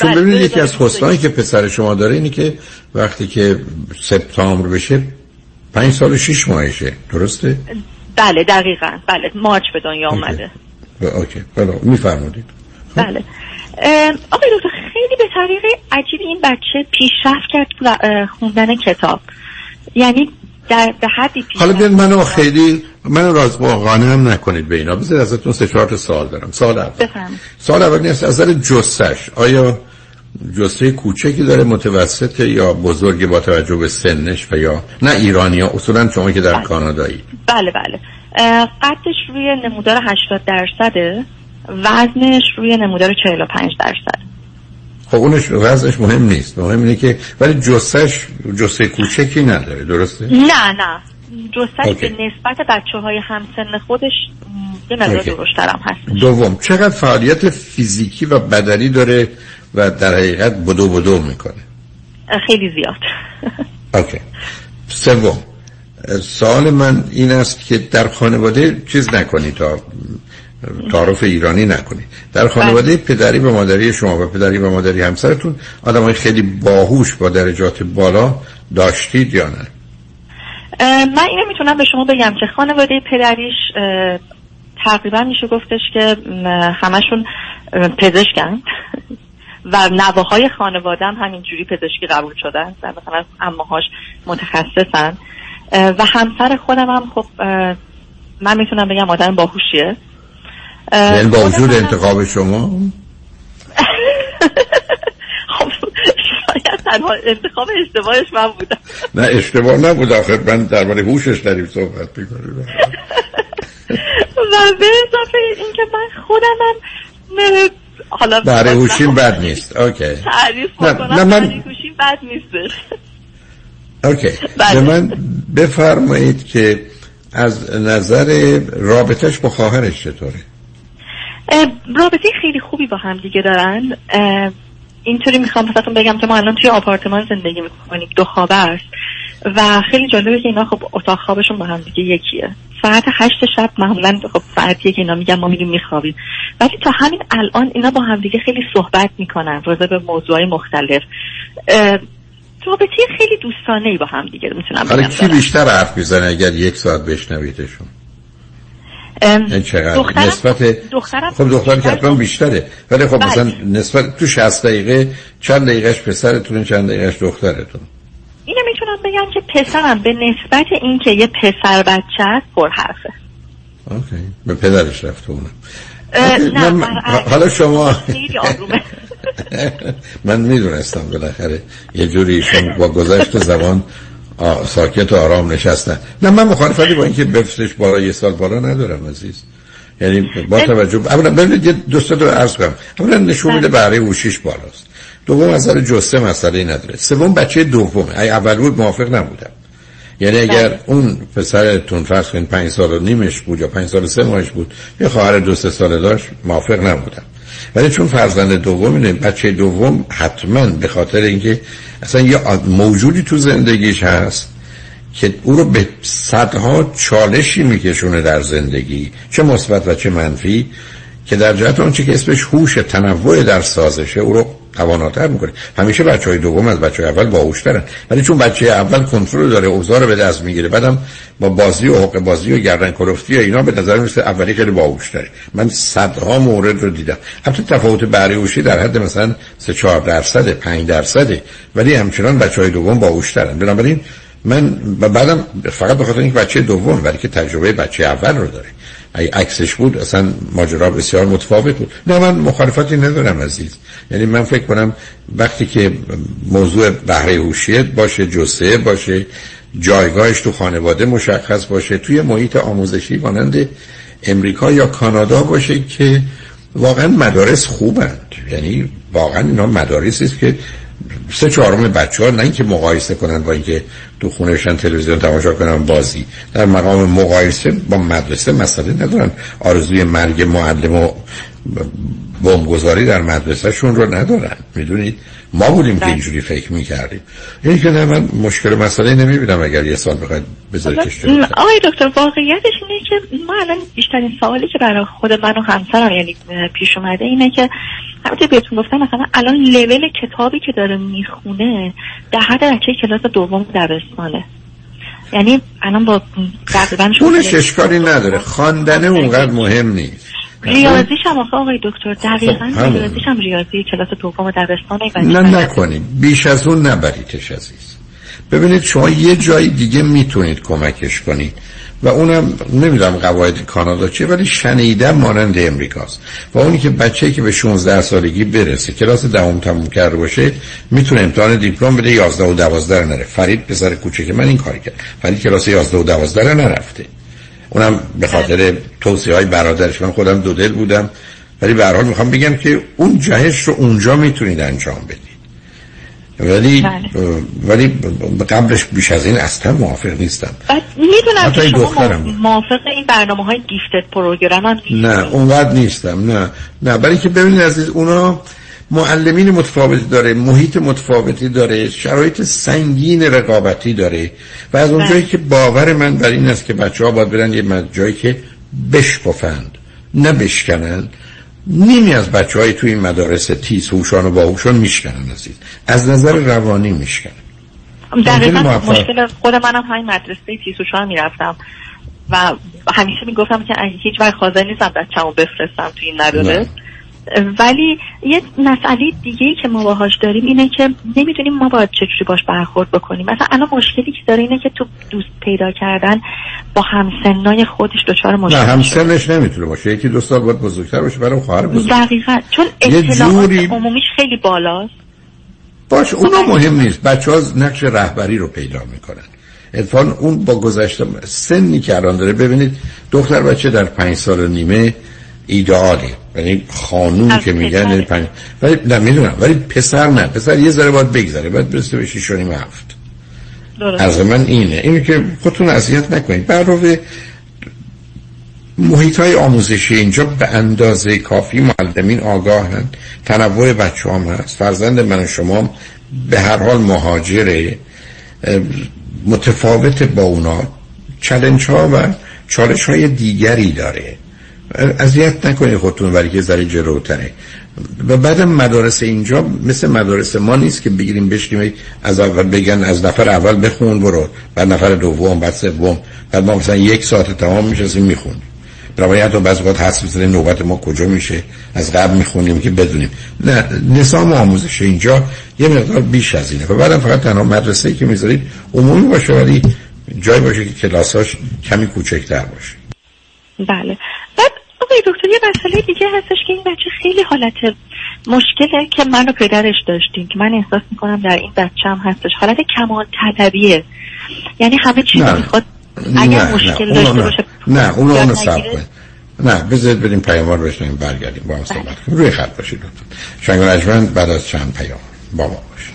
چون بله، ببینید بله، یکی از حسنایی که پسر شما داره اینه که وقتی که سپتامبر بشه پنج سال و شیش ماهشه. درسته؟ بله دقیقا. بله مارچ به دنیا ب- اوکی. بله میفرمودید. بله. آقای دکتر خیلی به طریق عجیب این بچه پیشرفت کرد خوندن کتاب. یعنی در به حدی حالا بیان منو خیلی منو راز قانع هم نکنید به اینا. بذارید ازتون سه چهار تا سوال دارم. سوال اول. سوال اول این است از نظر جسش آیا جسه کوچکی داره متوسط یا بزرگ با توجه به سنش و یا نه ایرانی ها؟ اصولا شما که در کانادایی. بله بله. قدش روی نمودار 80 درصده. وزنش روی نمودار 45 درصد. خب اونش وزنش مهم نیست. مهم اینه که ولی جسش جسه کوچکی نداره. درسته؟ نه نه. اوکی. به نسبت بچه های همسن خودش یه مقدار. درشترم هست. دوم چقدر فعالیت فیزیکی و بدنی داره و در حقیقت بدو بدو می‌کنه؟ خیلی زیاد. اوکی. سوم سوال من این است که در خانواده چیز نکنی تا تعارف ایرانی نکنید در خانواده پدری و مادری شما و پدری و مادری همسرتون آدمای خیلی باهوش با درجات بالا داشتید یا نه؟ من اینو می‌تونم به شما بگم که خانواده پدریش تقریبا میشه گفتش که همشون پزشکن و نواهای خانواده هم همینجوری پزشکی قبول شدن و مثلا اماهاش متخصصن. و همسر خودم هم خب من می‌تونم بگم آدم باهوشیه. اه، یعنی با وجود انتخاب شما؟ خب شاید تنها انتخاب اشتباهش من بودم. نه اشتباه نبود آخر. من درباره هوشش داریم صحبت می‌کنیم. و به اضافه اینکه من خودم هم حالا برای هوشیم بد نیست. اوکی. تعریف نه، من- گوشیم بد نیستش اوکی. به من بفرمایید که از نظر رابطش با خواهرش چطوره؟ رابطه خیلی خوبی با هم دیگه دارن. اینطوری می‌خوام واسهتون بگم که ما الان توی آپارتمان زندگی می‌کنیم دو خوابه است. و خیلی جالبه که اینا خب اتاق خوابشون با هم دیگه یکیه. ساعت هشت شب معمولا خب ساعتیه که اینا میگن ما میریم میخوابیم. ولی تا همین الان اینا با هم دیگه خیلی صحبت می‌کنن راجع به موضوعهای مختلف. رابطه خیلی دوستانه ای با هم دیگه می‌تونم حالا بگم کی. بیشتر حرف می‌زنه اگر یک ساعت بشنویدشون؟ این چقدر؟ دخترم- نسبت دخترم خب دخترم که حتما بیشتره. ولی خب بله. مثلا نسبت تو 60 دقیقه چند دقیقهش پسرتون چند دقیقهش دخترتون اینو می‌تونم بگم که پسرم به نسبت اینکه یه پسر بچه است پر حرفه. اوکی. به پدرش رفته اونم. نه من-. حالا شما من می‌دونستم بالاخره یه جوری ایشون با گذشت زبان آ- ساکت و آرام نشستن. نه من مخالفتی با اینکه بفرستش بالا یه سال بالا ندارم عزیز. یعنی با توجه اولا ببینید دوست رو عرض کنم. اولا نشون میده برای هوشیش بالاست. دوم از نظر جسه مسئله نداره. سوم بچه دومه. ای اول بود موافق نبودم. یعنی اگر اون پسرتون فرض کنید پنج سال و نیمش بود یا پنج سال و سه ماهش بود یه خواهر دو سه ساله داشت موافق نبودم. ولی چون فرزند دوم اینه بچه دوم حتما به خاطر اینکه اصلا یه موجودی تو زندگیش هست که او رو به صدها چالشی میکشونه در زندگی چه مثبت و چه منفی. که در جهت اون که اسمش هوش تنوع در سازشه او رو تواناتر می‌کنه. همیشه بچه های دوم از بچه های اول باهوشترن ولی چون بچه اول کنترل داره اوضاع رو به دست می‌گیره بعدم با بازی و حق بازی و گردن کلفتی و اینا به نظر می‌رسه اولی خیلی باهوشتره من صدها مورد رو دیدم. حتی تفاوت بهره هوشی در حد مثلا 3 4 درصد 5 درصده. ولی همچنان بچه های دوم باهوشترن بنابراین من بعدم فقط به خاطر اینکه بچه دوم ولی که تجربه بچه اول رو داره. اگه عکسش بود اصلا ماجرا بسیار متفاوت بود. نه من مخالفتی ندارم عزیز. یعنی من فکر کنم وقتی که موضوع بهره هوشیت باشه جسه باشه جایگاهش تو خانواده مشخص باشه توی محیط آموزشی مانند امریکا یا کانادا باشه که واقعا مدارس خوبند. یعنی واقعا اینا مدارسی است که سه چهارم بچه ها نه اینکه مقایسه کنن با اینکه تو خونهشن تلویزیون تماشا کنن بازی. در مقام مقایسه با مدرسه مسئله ندارن. آرزوی مرگ معلم و بمبگذاری در مدرسهشون رو ندارن. می‌دونید؟ ما بودیم که اینجوری فکر می‌کردیم. این که نه من مشکل مسئله نمی‌بینم اگر یه سال بخواید م، آقای دکتر واقعیتش اینه که ما الان بیشترین سوالی که برای خود من و همسرم یعنی پیش اومده اینه که همونطور بهتون گفتم مثلا الان لول کتابی که داره می‌خونه در حد بچه کلاس دوم دبستانه. یعنی الان با تقریبا اونش اشکالی نداره. خواندن اونقدر مهم نیست. ریاضیش هم آخه آقای دکتر دقیقا خب، همون. ریاضیش هم ریاضی کلاس دوم دبستانه و نه نکنیم بیش از اون نبریدش عزیز. ببینید شما یه جایی دیگه می‌تونید کمکش کنید. و اونم نمی‌دونم قواعد کانادا چیه ولی شنیدم مانند امریکاست. و اونی که بچه که به 16 سالگی برسه کلاس دهم تموم کرده باشه می‌تونه امتحان دیپلم بده 11 و 12 رو نره. فرید پسر کوچک من این کاری کرد. فرید کلاس 11 و 12 رو نرفته. اونم به خاطر توصیه های برادرش. من خودم دو دل بودم. ولی به حال می‌خوام بگم که اون جهش رو اونجا می‌تونید انجام بدید. ولی بله. ولی قبلش بیش از این اصلا موافق نیستم. می‌دونم که شما موافق این برنامه های گیفتد پروگرام هم نه اونقدر نیستم. نه. نه برای که ببینید عزیز اونا معلمین متفاوتی داره محیط متفاوتی داره شرایط سنگین رقابتی داره و از اونجایی که باور من بر این است که بچه ها باید برن یه جایی که بشکفند نه بشکنن نیمی از بچه های توی این مدارس تیز هوشان و باهوشان میشکنن عزیز. از نظر روانی میشکنن. دقیقا. مشکل خود منم همین مدرسه تیسوشان می‌رفتم و همیشه می‌گفتم که هیچ وقت حاضر نیستم بچه‌مو بفرستم توی این مدارس. ولی یه مسئله دیگه ای که ما باهاش داریم اینه که نمی‌دونیم ما باید چجوری باش برخورد بکنیم. مثلا الان مشکلی که داره اینه که تو دوست پیدا کردن با همسنای خودش دچار نه مشکل شده. همسنش نمی‌تونه باشه. یکی دو سال باید بزرگتر باشه برای خواهر بزرگ. دقیقا. چون اطلاعات جوری- عمومیش خیلی بالاست. باش اونا مهم نیست. بچه ها نقش رهبری رو پیدا می‌کنن. اتفاقا اون با گذشته سنی که الان داره ببینید دختر بچه در پنج سال و نیمه ایدئاله یعنی خانوم که میگن. یعنی پنج ولی نه می‌دونم. ولی پسر نه. پسر یه ذره باید بگذره. باید برسه به شیش و نیم هفت. از من اینه. اینه که خودتون اذیت نکنید. برای محیط های آموزشی اینجا به اندازه کافی معلمین آگاهن. تنوع بچه هم هست. فرزند من و شما به هر حال مهاجره متفاوت با اونا. چلنج ها و چالش های دیگری داره. اذیت نکنید خودتون ولی که ذره جلوتره. و بعد مدارس اینجا مثل مدارس ما نیست که بگیریم بشیم از اول بگن از نفر اول بخون برو. بعد نفر دوم بعد سوم. بعد ما مثلا یک ساعت تمام میشستیم می‌خونیم برای حتی بعضی وقت حس می‌زنه نوبت ما کجا میشه. از قبل می‌خونیم که بدونیم. نه نظام آموزش اینجا یه مقدار بیش از اینه. و بعدم فقط تنها مدرسه که می‌ذارید عمومی باشه ولی جای باشه که کلاساش کمی کوچکتر باشه. بله. بعد آقای دکتر یه مسئله دیگه هستش که این بچه خیلی حالت مشکله که من و پدرش داشتیم که من احساس می‌کنم در این بچه هم هستش. حالت کمال طلبیه. یعنی همه چیز نه. می‌خواد اگر مشکل اونو داشته نه. باشه نه اونو سب. کنید. نه بذارید بریم پیاما رو بشنویم برگردیم با هم صحبت کنیم. روی خط باشید لطفا. شنگ و نجمن بعد از چند پیام با ما باشید.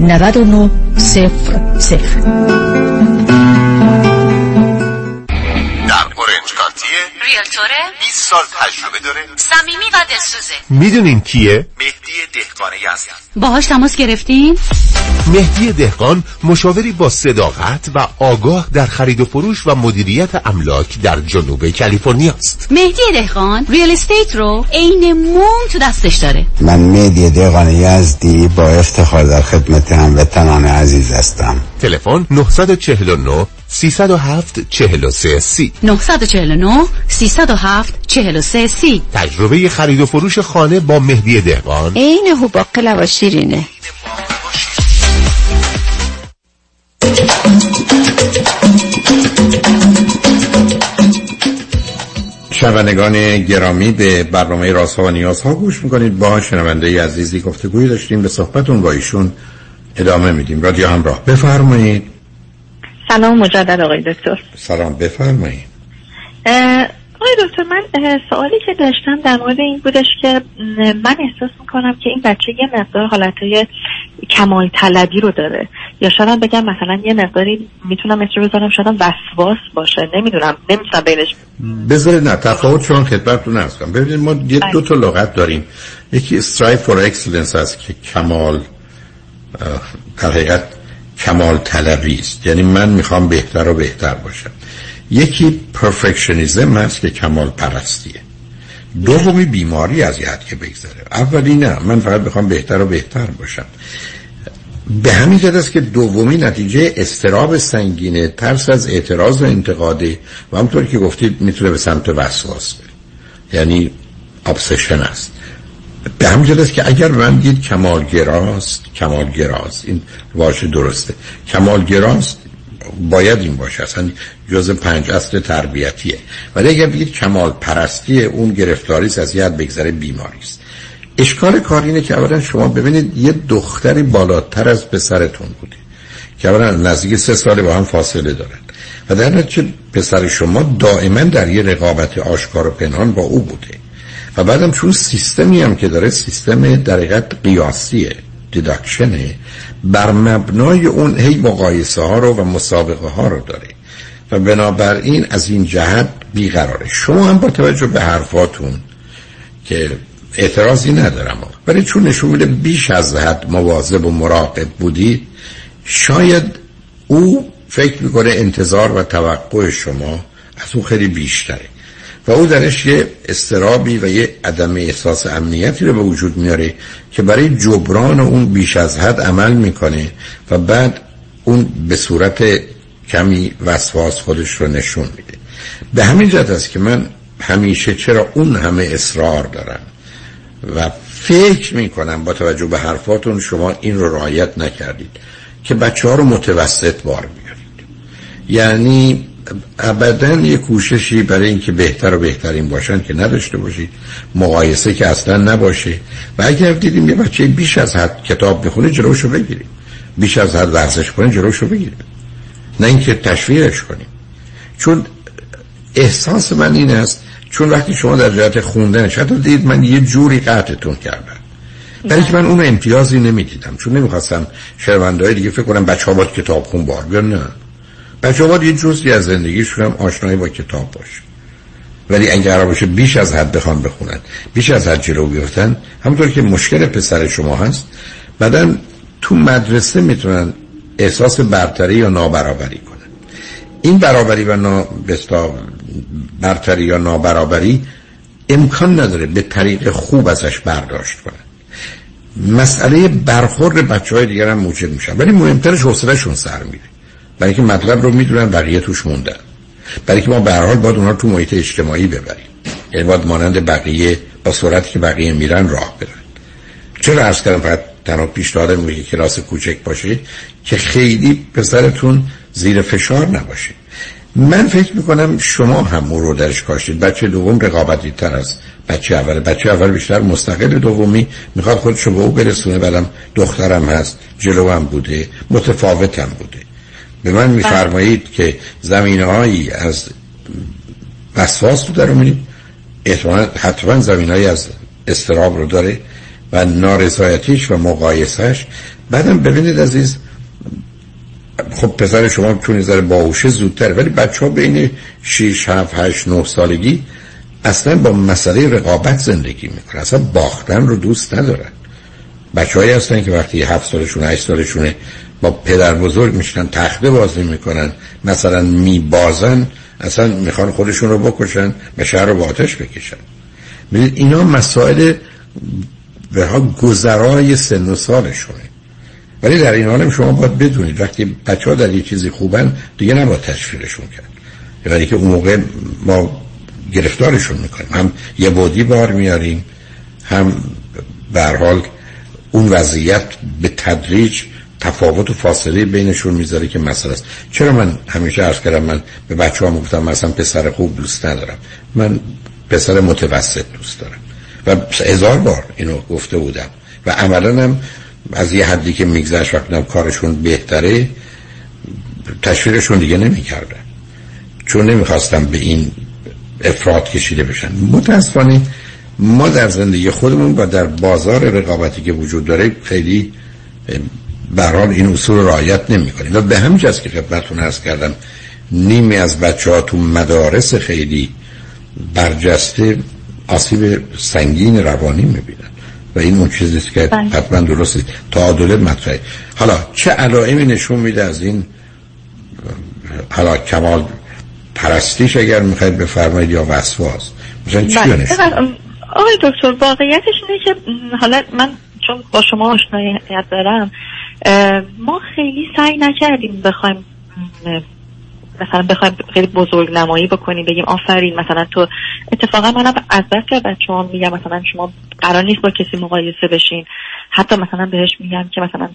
99 0 0 اورنج کانتیه ریلتوره 20 سال تجربه داره صمیمی و دلسوزه می‌دونین کیه؟ مهدی دهقانی هستم باهاش تماس گرفتین؟ مهدی دهقان مشاوری با صداقت و آگاه در خرید و فروش و مدیریت املاک در جنوب کالیفرنیا است. مهدی دهقان ریال استیت رو عین موم تو دستش داره. من مهدی دهقان یزدی با افتخار در خدمت هموطنان عزیز هستم. تلفن 949 307 43 سی. 949 307 43 سی. تجربه خرید و فروش خانه با مهدی دهقان. عین هوبا و شیرینه. شنوندگان گرامی به برنامه راست ها و نیاز ها گوش می‌کنید. با شنونده عزیزی گفتگوی داشتیم. به صحبتون با ایشون ادامه میدیم. رادیو همراه. بفرمایید. سلام مجدد آقای دکتر. سلام بفرمایید. آقای دکتر من سوالی که داشتم در مورد این بودش که من احساس می‌کنم که این بچه یه مقدار حالتهای کمال طلبی رو داره. یا شاید بگم مثلا یه مقداری می‌تونم اسم بذارم شاید وسواس باشه نمی‌دونم نمی‌تونم بینش. بذارید نه تفاوت چون خدمتتون هستم ببینید ما یه دو تا لغت داریم. یکی strive for excellence هست که کمال در حقیقت کمال طلبی است. یعنی من می‌خوام بهتر و بهتر باشم. یکی perfectionism هست که کمال پرستیه. دومی بیماری از حد که بگذره. اولی نه من فقط می‌خوام بهتر و بهتر باشم. به همین جهت است که دومی نتیجه اضطراب سنگینه ترس از اعتراض و انتقاده و همطور که گفتید می‌تونه به سمت وسواس بره. یعنی ابسشن است. به همین که اگر من دید کمالگراست کمالگراست این واژه درسته. کمالگراست باید این باشه. اصلا جز پنج اصل تربیتیه. ولی اگر بگید کمال پرستی اون گرفتاری از یاد بگذره بیماری است. اشکال کار اینه که اولا شما ببینید یه دختری بالاتر از پسرتون بوده که اولا نزدیک سه سال با هم فاصله دارن. و در نتیجه پسر شما دائما در یه رقابت آشکار و پنهان با او بوده. بعدم چون سیستمی هم که داره سیستم در قیاسیه دیدکشنه بر مبنای اون هی مقایسه ها رو و مسابقه ها رو داره. و بنابراین از این جهت بیقراره. شما هم با توجه به حرفاتون که اعتراضی ندارم ولی چون نشون میده بیش از حد مواظب و مراقب بودید شاید او فکر می‌کنه انتظار و توقع شما از او خیلی بیشتره. او درش یه استرابی و یه عدم احساس امنیتی رو به وجود میاره که برای جبران اون بیش از حد عمل می‌کنه و بعد اون به صورت کمی وسواس خودش رو نشون میده. به همین جد است که من همیشه چرا اون همه اصرار دارم و فکر می‌کنم با توجه به حرفاتون شما این رو رعایت نکردید که بچه ها رو متوسط بار بیارید. یعنی ابدا یه کوششی برای اینکه بهتر و بهترین باشن که نداشته باشید مقایسه که اصلا نباشه. و اگر دیدیم یه بچه بیش از حد کتاب بخونه جلوشو بگیریم. بیش از حد ورزش کنه جلوشو بگیریم. نه اینکه تشویقش کنیم. چون احساس من این است چون وقتی شما در جهت خوندنش حتی دید من یه جوری قطعتون کردم. برای که من اون امتیازی نمی‌دیدم چون نمی‌خواستم های دیگه فکر کنم بچه ها باید کتاب خون بار بیان نه. بچه باید یه جزی از زندگیشون هم آشنایی با کتاب باشه. ولی اگر باشه بیش از حد بخوان بخونن بیش از حد جلو بیفتن همونطور که مشکل پسر شما هست بعدا تو مدرسه می‌تونن احساس برتری یا نابرابری کنن. این برابری و نا... برتری یا نابرابری امکان نداره به طریق خوب ازش برداشت کنن. مسئله برخورد بچه های دیگر هم موجب میشن. ولی مهمترش حوصلهشون سر میره. برای که مطلب رو می‌دونن بقیه توش موندن. برای که ما به هر حال باید اونا رو تو محیط اجتماعی ببریم. یعنی باید مانند بقیه با صورتی که بقیه میرن راه برن. چرا عرض کردم فقط تنها پیشنهاد میگه کلاس کوچک باشه که خیلی پسرتون زیر فشار نباشه؟ من فکر می‌کنم شما هم رو درش کاشتید. بچه دوم رقابتی تر است بچه اول. بچه اول بیشتر مستقل دومی. می‌خواد خودش رو به او برسونه. بعدم دخترم هست جلو هم بوده متفاوتم بوده. به من میفرمایید که زمینه هایی از وسواس رو در اونید حتما زمین از استراب رو داره و نارضایتیش و مقایسش بعدم ببینید عزیز خب پسر شما چون ذره باهوشه زودتر ولی بچه ها بین 6 7 8 9 سالگی اصلا با مسئله رقابت زندگی می‌کنن. اصلا باختن رو دوست ندارن. بچه هایی هستن که وقتی 7 سالشون 8 سالشونه با پدر بزرگ میشن تخته بازی می‌کنن مثلا میبازن اصلا می‌خوان خودشون رو بکشن به شهر رو با آتش بکشن. ببینید اینا مسائل به ها گذرای سن و سالشونه. ولی در این حال شما باید بدونید وقتی بچه ها در یه چیزی خوبن دیگه نباید تشویقشون کرد. یعنی که اون موقع ما گرفتارشون می‌کنیم. هم یه بودی بار میاریم هم حال اون وضعیت به تدریج تفاوت و فاصله بینشون می‌ذاره که مسئله است. چرا من همیشه عرض کردم من به بچه ها گفتم مثلا پسر خوب دوست ندارم. من پسر متوسط دوست دارم. و هزار بار اینو گفته بودم. و عملا هم از یه حدی که میگذشت وقتی کارشون بهتره تشویرشون دیگه نمی‌کردن. چون نمی‌خواستم به این افراد کشیده بشن. متاسفانه ما در زندگی خودمون و در بازار رقابتی که وجود داره خیلی برحال این اصول رعایت نمی کنیم و به همین که خدمتتون ارز کردم نیمی از بچه ها تو مدارس خیلی برجسته آسیب سنگین روانی می‌بینن و این اون چیزی که بله. حتما درست تعادل مطرحه حالا چه علائمی نشون میده از این حالا کمال پرستیش اگر می‌خواید بفرمایید یا وسواس مثلا چی بله. نشون. آقای دکتر واقعیتش اینه که حالا من چون با شما آشناییت دارم ما خیلی سعی نکردیم بخوایم مثلا بخوایم خیلی بزرگ نمایی بکنیم بگیم آفرین مثلا تو اتفاقا منم از بس که بچه هم میگم مثلا شما قرار نیست با کسی مقایسه بشین. حتی مثلا بهش میگم که مثلا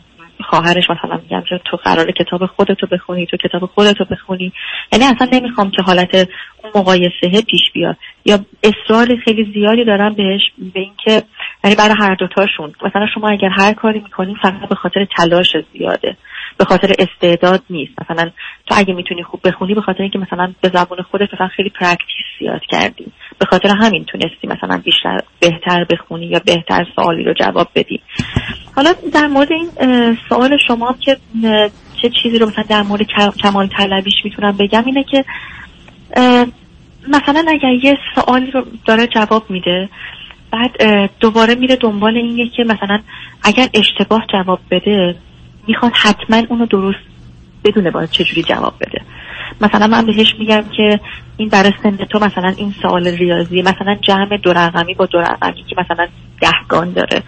خواهرش مثلا میگم که تو قرار کتاب خودتو بخونی تو کتاب خودتو بخونی. یعنی اصلا نمی‌خوام که حالت اون مقایسه پیش بیاد. یا اصرار خیلی زیادی دارم بهش به اینکه یعنی برای هر دوتاشون. مثلا شما اگر هر کاری می‌کنین فقط به خاطر تلاش زیاده. به خاطر استعداد نیست. مثلا تو اگه می‌تونی خوب بخونی به خاطر اینکه مثلا به زبون خودت مثلا خیلی practice زیاد کردی. به خاطر همین تونستی مثلا بیشتر بهتر بخونی یا بهتر سوالی رو جواب بدی. حالا در مورد این سوال شما که چه چیزی رو مثلا در مورد کم- کمال طلبیش می‌تونم بگم اینه که مثلا اگر یه سوالی رو داره جواب میده بعد دوباره میره دنبال اینه که مثلا اگر اشتباه جواب بده می‌خواد حتما اونو درست بدونه باید چجوری جواب بده. مثلا من بهش میگم که این برای سن تو مثلا این سوال ریاضی مثلا جمع دو رقمی با دو رقمی که مثلا دهگان داره.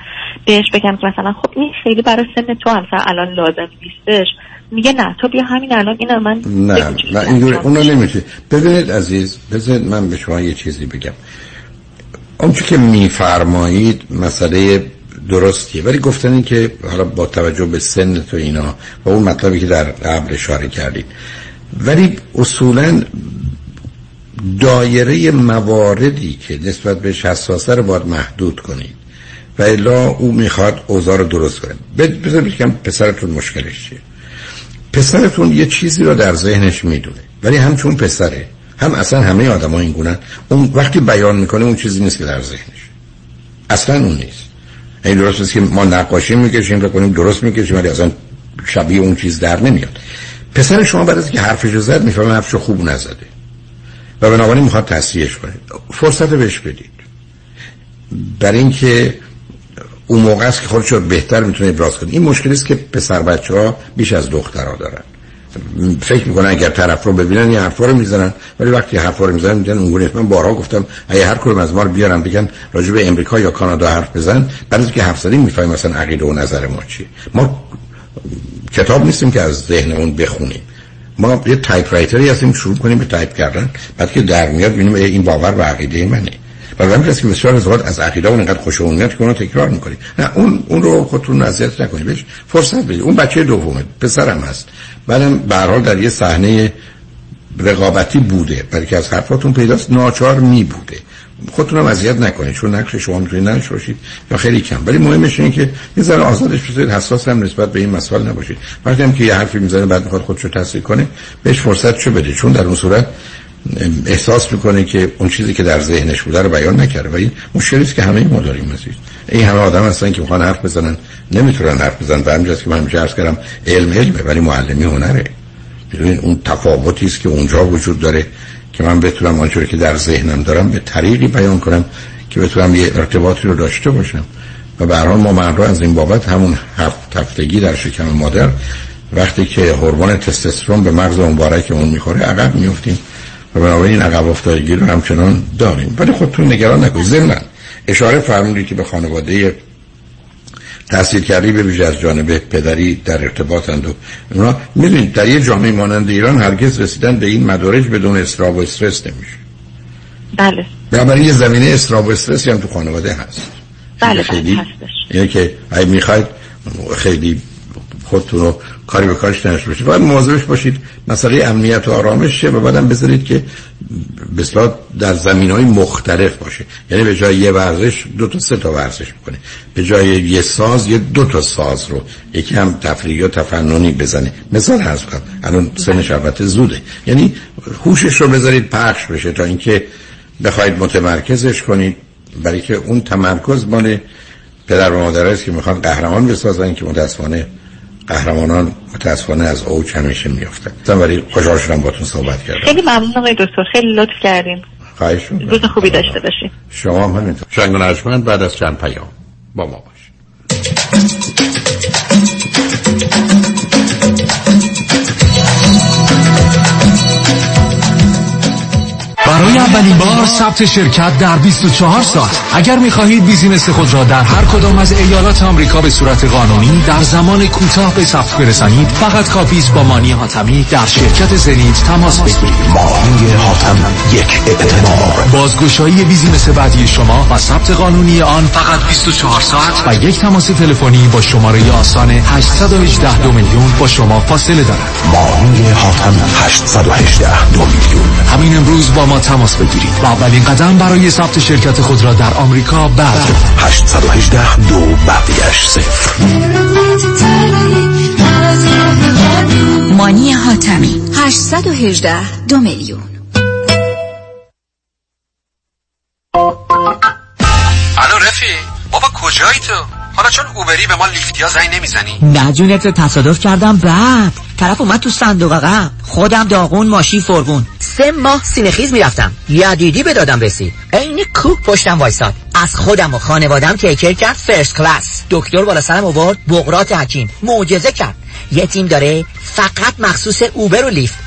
بهش بگم که مثلا خب این خیلی برای سن تو هم الان لازم نیستش. میگه نه تو بیا همین الان اینو من نه نه اینجوری اونو نمیشه. ببینید عزیز بذارید من به شما یه چیزی بگم. آنچه که میفرمایید مسئله درستیه. ولی گفتن این که حالا با توجه به سن تو اینا و اون مطلبی که در قبل اشاره کردید. ولی اصولا دایره مواردی که نسبت به حساسه رو باید محدود کنید. و الا او می‌خواد اوضاع رو درست کنه. بذارید بگم پسرتون مشکلش چیه؟ پسرتون یه چیزی رو در ذهنش می‌دونه. ولی هم چون پسره. هم اصلا همه آدم ها این گونن اون وقتی بیان می‌کنه اون چیزی نیست که در ذهنش. اصلا اون نیست. این درست است که ما نقاشی می‌کشیم و کنیم درست می‌کشیم ولی اصلا شبیه اون چیز در نمیاد. پسر شما از که حرفش رو زد می‌فهمه حرفش خوب نزده. و بنابراین می‌خواد تصحیحش کنه. فرصت بهش بدید. برای اینکه اون موقع است که خودش رو بهتر می‌تونه ابراز کنه. این مشکلی است که پسر بچه ها بیش از دخترها دارن. فکر می‌کنن اگر طرف رو ببینن یه حرفا رو می‌زنن. ولی وقتی حرفا رو می‌زنن میگن اون من بارها گفتم اگه هر کدوم از ما رو بیارن بگن راجع به امریکا یا کانادا حرف بزن بعد از که حرف زدیم می‌فهمیم مثلا عقیده و نظر ما چیه. ما کتاب نیستیم که از ذهنمون بخونیم. ما یه تایپ رایتری هستیم شروع کنیم به تایپ کردن. بعد که در میاد ببینیم این باور و عقیده منه. و همین که بسیار از اوقات از عقیده اینقدر خوشونیت که اونو تکرار می‌کنی. نه اون اون رو خودتون اذیت نکنید بهش فرصت بدید اون بچه دومه پسرم هست. بعدم به هر در یه صحنه رقابتی بوده. برای که از حرفاتون پیداست ناچار می بوده خودتون هم اذیت نکنید. چون نقش شما می‌تونید نش باشید یا خیلی کم. ولی مهمش اینه که یه ذره آزادش بذارید. حساس هم نسبت به این مسائل نباشید. وقتی هم که یه حرفی می‌زنه بعد می‌خواد خودشو تصدیق کنه بهش فرصت شو بده؟ چون در اون صورت احساس می‌کنه که اون چیزی که در ذهنش بوده رو بیان نکرده. و این مشکلی است که همه ما داریم عزیز. این همه آدم هستن که می‌خوان حرف بزنن نمی‌تونن حرف بزنن. و همینجاست که من همیشه عرض کردم علم علمه ولی معلمی هنره. ببین اون تفاوتی است که اونجا وجود داره که من بتونم آنچه که در ذهنم دارم به طریقی بیان کنم که بتونم یه ارتباطی رو داشته باشم. و به ما من از این بابت همون هفت هفتگی در شکم مادر وقتی که هورمون تستوسترون به مغز مبارک اون می‌خوره عقب میفتیم و بنابراین عقب افتادگی رو همچنان داریم. ولی خودتون نگران نکنید ضمن اشاره فرمودید که به خانواده تحصیل کردی به ویژه از جانب پدری در ارتباطند و اونا می‌دونید در یه جامعه مانند ایران هرگز رسیدن به این مدارج بدون استراب و استرس نمیشه. بله. بنابراین یه زمینه استراب و استرسی هم تو خانواده هست. بله خیلی بله هستش. یعنی که اگه می‌خواید خیلی خودتون رو کاری به کارش نشته باشید. باید مواظبش باشید. مسئله امنیت و آرامش شه و بعدم بذارید که بسیار در زمین های مختلف باشه. یعنی به جای یه ورزش دو تا سه تا ورزش می‌کنه. به جای یه ساز یه دو تا ساز رو یکی هم تفریحی و تفننی بزنه. مثال هست کنم. الان سنش البته زوده. یعنی هوشش رو بذارید پخش بشه تا اینکه بخواید متمرکزش کنید. برای که اون تمرکز مال پدر و مادر که می‌خوان قهرمان بسازن که متاسفانه قهرمانان متاسفانه از اوج همیشه میافتن مثلا برای خوشحال شدم باتون صحبت کردم. خیلی ممنون آقای دکتر. خیلی لطف کردیم خواهش روز خوبی داشته باشیم شما هم همینطور. شنگ بعد از چند پیام با ما باش. برای اولین بار ثبت شرکت در 24 ساعت. اگر می‌خواهید business خود را در هر کدام از ایالات آمریکا به صورت قانونی در زمان کوتاه به ثبت برسانید فقط کافیه با مانی حاتمی در شرکت زنیت تماس بگیرید. مانی حاتمی اعتبار بازگشایی business بعدی شما و ثبت قانونی آن فقط 24 ساعت و یک تماس تلفنی با شماره آسان 818 دو میلیون با شما فاصله دارد. مانی حاتم 818 دو میلیون. همین امروز با ما تماس بگیرید. و اولین قدم برای ثبت شرکت خود را در آمریکا بعد 818 دو بقیش صفر مانی حاتمی 818 دو میلیون. الو رفی بابا کجایی تو؟ حالا چون اوبری به ما لیفتیا زنگ نمی‌زنی؟ نه جونت رو تصادف کردم بعد. طرف اومد تو صندوق عقب. خودم داغون ماشین فرغون. سه ماه سینه‌خیز می‌رفتم. یدیدی به دادم رسید عین کوه پشتم وایساد. از خودم و خانوادم take care کرد first class. دکتر بالا سرم آورد بقراط حکیم. معجزه کرد. یه تیم داره فقط مخصوص Uber و Lyft.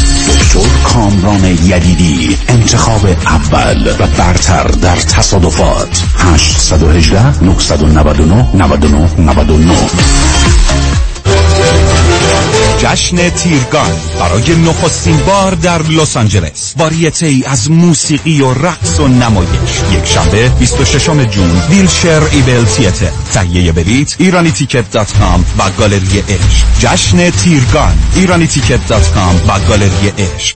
کامران یدیدی انتخاب اول و برتر در تصادفات. 818 999 99 99 جشن تیرگان برای نخستین بار در لس آنجلس. واریته ای از موسیقی و رقص و نمایش. یک شنبه 26 جون Wilshire Ebell Theatre تهیه بلیت Irani Ticket dot com و گالری عشق. جشن تیرگان Irani Ticket dot com و گالری عشق.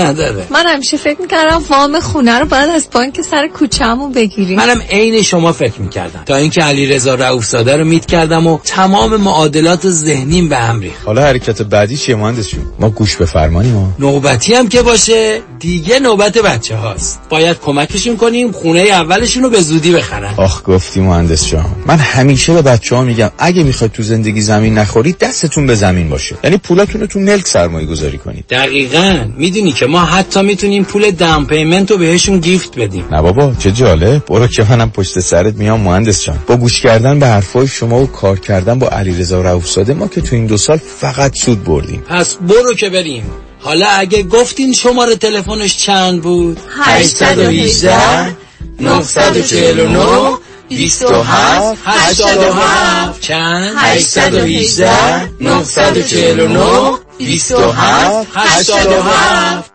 نداره. من همیشه فکر می‌کردم وام خونه رو باید از بانک سر کوچه‌مون بگیریم. منم عین شما فکر می‌کردم. تا اینکه علی رضا رؤوفزاده رو meet کردم و تمام معادلات ذهنیم به هم ریخت. حالا حرکت بعدی چیه مهندس جون ما گوش به فرمانی ما نوبتی هم که باشه. دیگه نوبت بچه هاست باید کمکشون کنیم خونه اولشون رو به زودی بخرن. آخ گفتی مهندس جان. من همیشه به بچه ها میگم اگه می‌خواید تو زندگی زمین نخورید دستتون به زمین باشه. یعنی پولاتون رو تو ملک سرمایه گذاری کنید. دقیقا. می‌دونی که ما حتی می‌تونیم پول دام پیمنت رو بهشون گیفت بدیم. نه بابا چه جالب. برو که منم پشت سرت میام مهندس جان. با گوش کردن به حرفای شما و کار کردن با علیرضا رؤوفزاده ما که تو این دو سال فقط سود بردیم. پس برو که بریم. حالا اگه گفتین شماره تلفنش چند بود؟ 818 949 27 87 چند؟ 818 949 27 87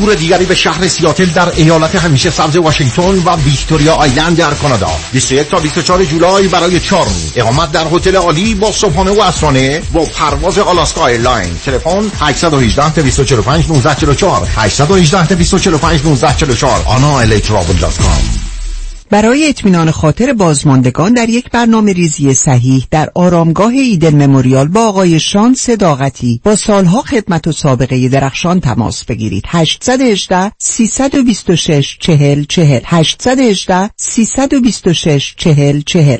تور دیگری به شهر سیاتل در ایالت همیشه سبز واشنگتن و Victoria Island در کانادا. 21 تا 24 جولای برای چهار روز. اقامت در هتل عالی با صبحانه و عصرانه با پرواز Alaska Airline. تلفن 818 245 1944 818 245 1944 anaelectravel.com برای اطمینان خاطر بازماندگان در یک برنامه ریزی صحیح در آرامگاه ایدل مموریال با آقای شان صداقتی با سالها خدمت و سابقه درخشان تماس بگیرید. 818 326 40 40 818 326 40 40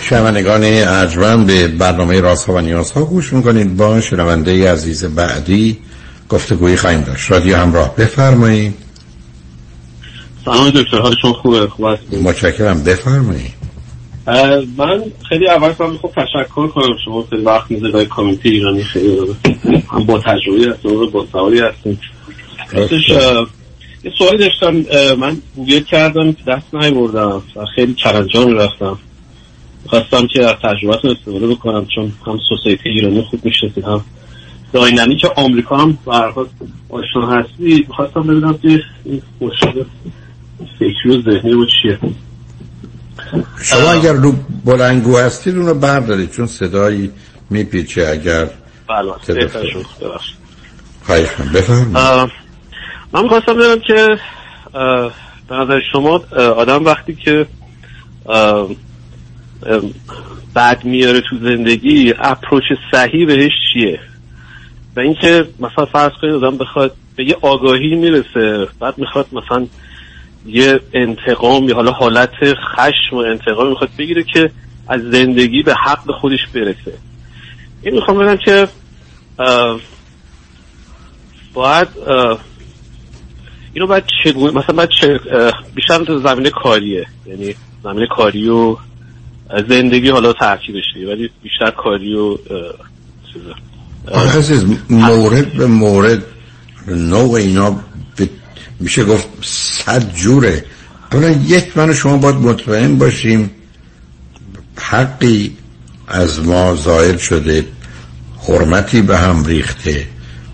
شنوندگان ارجمند به برنامه راست ها و نیاز ها گوش می‌کنید. با شنونده عزیز بعدی گفتگویی خواهیم داشت. رادیو همراه. بفرمایید. سلام دکتر حالشون خوبه؟ خوب هستید؟ متشکرم. بفرمایید. من خیلی اول کنم خب تشکر کنم شما خیلی وقت میزه برای کامیونیتی ایرانی. خیلی هم با تجربه هستیم و با سواری هستیم. راستش یه سوالی داشتم. من گوگل کردم که دست نهی بردم و خیلی چرنجان رفتم خواستم که از تجربتون استفاده بکنم چون هم سوسایتی ایرانی خوب می‌شناسید هم داینامیک آمریکا هم برخواست آشنا هستی خواستم ببینم که این مشکل فکری و ذهنی و چیه. شما اگر رو بلنگو هستید اونو بردارید چون صدایی میپیچه اگر بله. خواهش بفرمایید. من می‌خواستم ببینم که به نظر شما آدم وقتی که بد میاره تو زندگی اپروچ صحیح بهش چیه؟ و اینکه مثلا فرض کنید آدم بخواد به یه آگاهی می‌رسه بعد می‌خواد مثلا یه انتقام یا حالا حالت خشم و انتقام می‌خواد بگیره که از زندگی به حق خودش برسه. این می‌خوام بگم که اه، باید اینو باید چگونه مثلا باید چه بیشتر تو زمینه کاریه. یعنی زمینه کاری و زندگی حالا ترکیبش ولی بیشتر کاری و چیزه. عزیز مورد به مورد نوع اینا میشه گفت صد جوره. اولا یک من و شما باید مطمئن باشیم حقی از ما ظاهر شده حرمتی به هم ریخته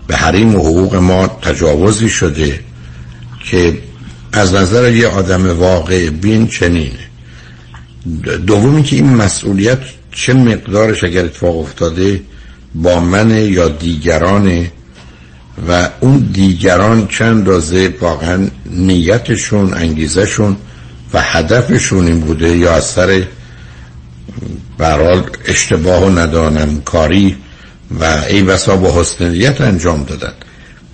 به حریم و حقوق ما تجاوزی شده که از نظر یه آدم واقع بین چنینه. د- دومی که این مسئولیت چه مقدارش اگر اتفاق افتاده با من یا دیگران و اون دیگران چند رازه واقعا نیتشون انگیزشون و هدفشون این بوده یا از سر برحال اشتباه و ندانم کاری و ای بسا با حسن نیت انجام دادن.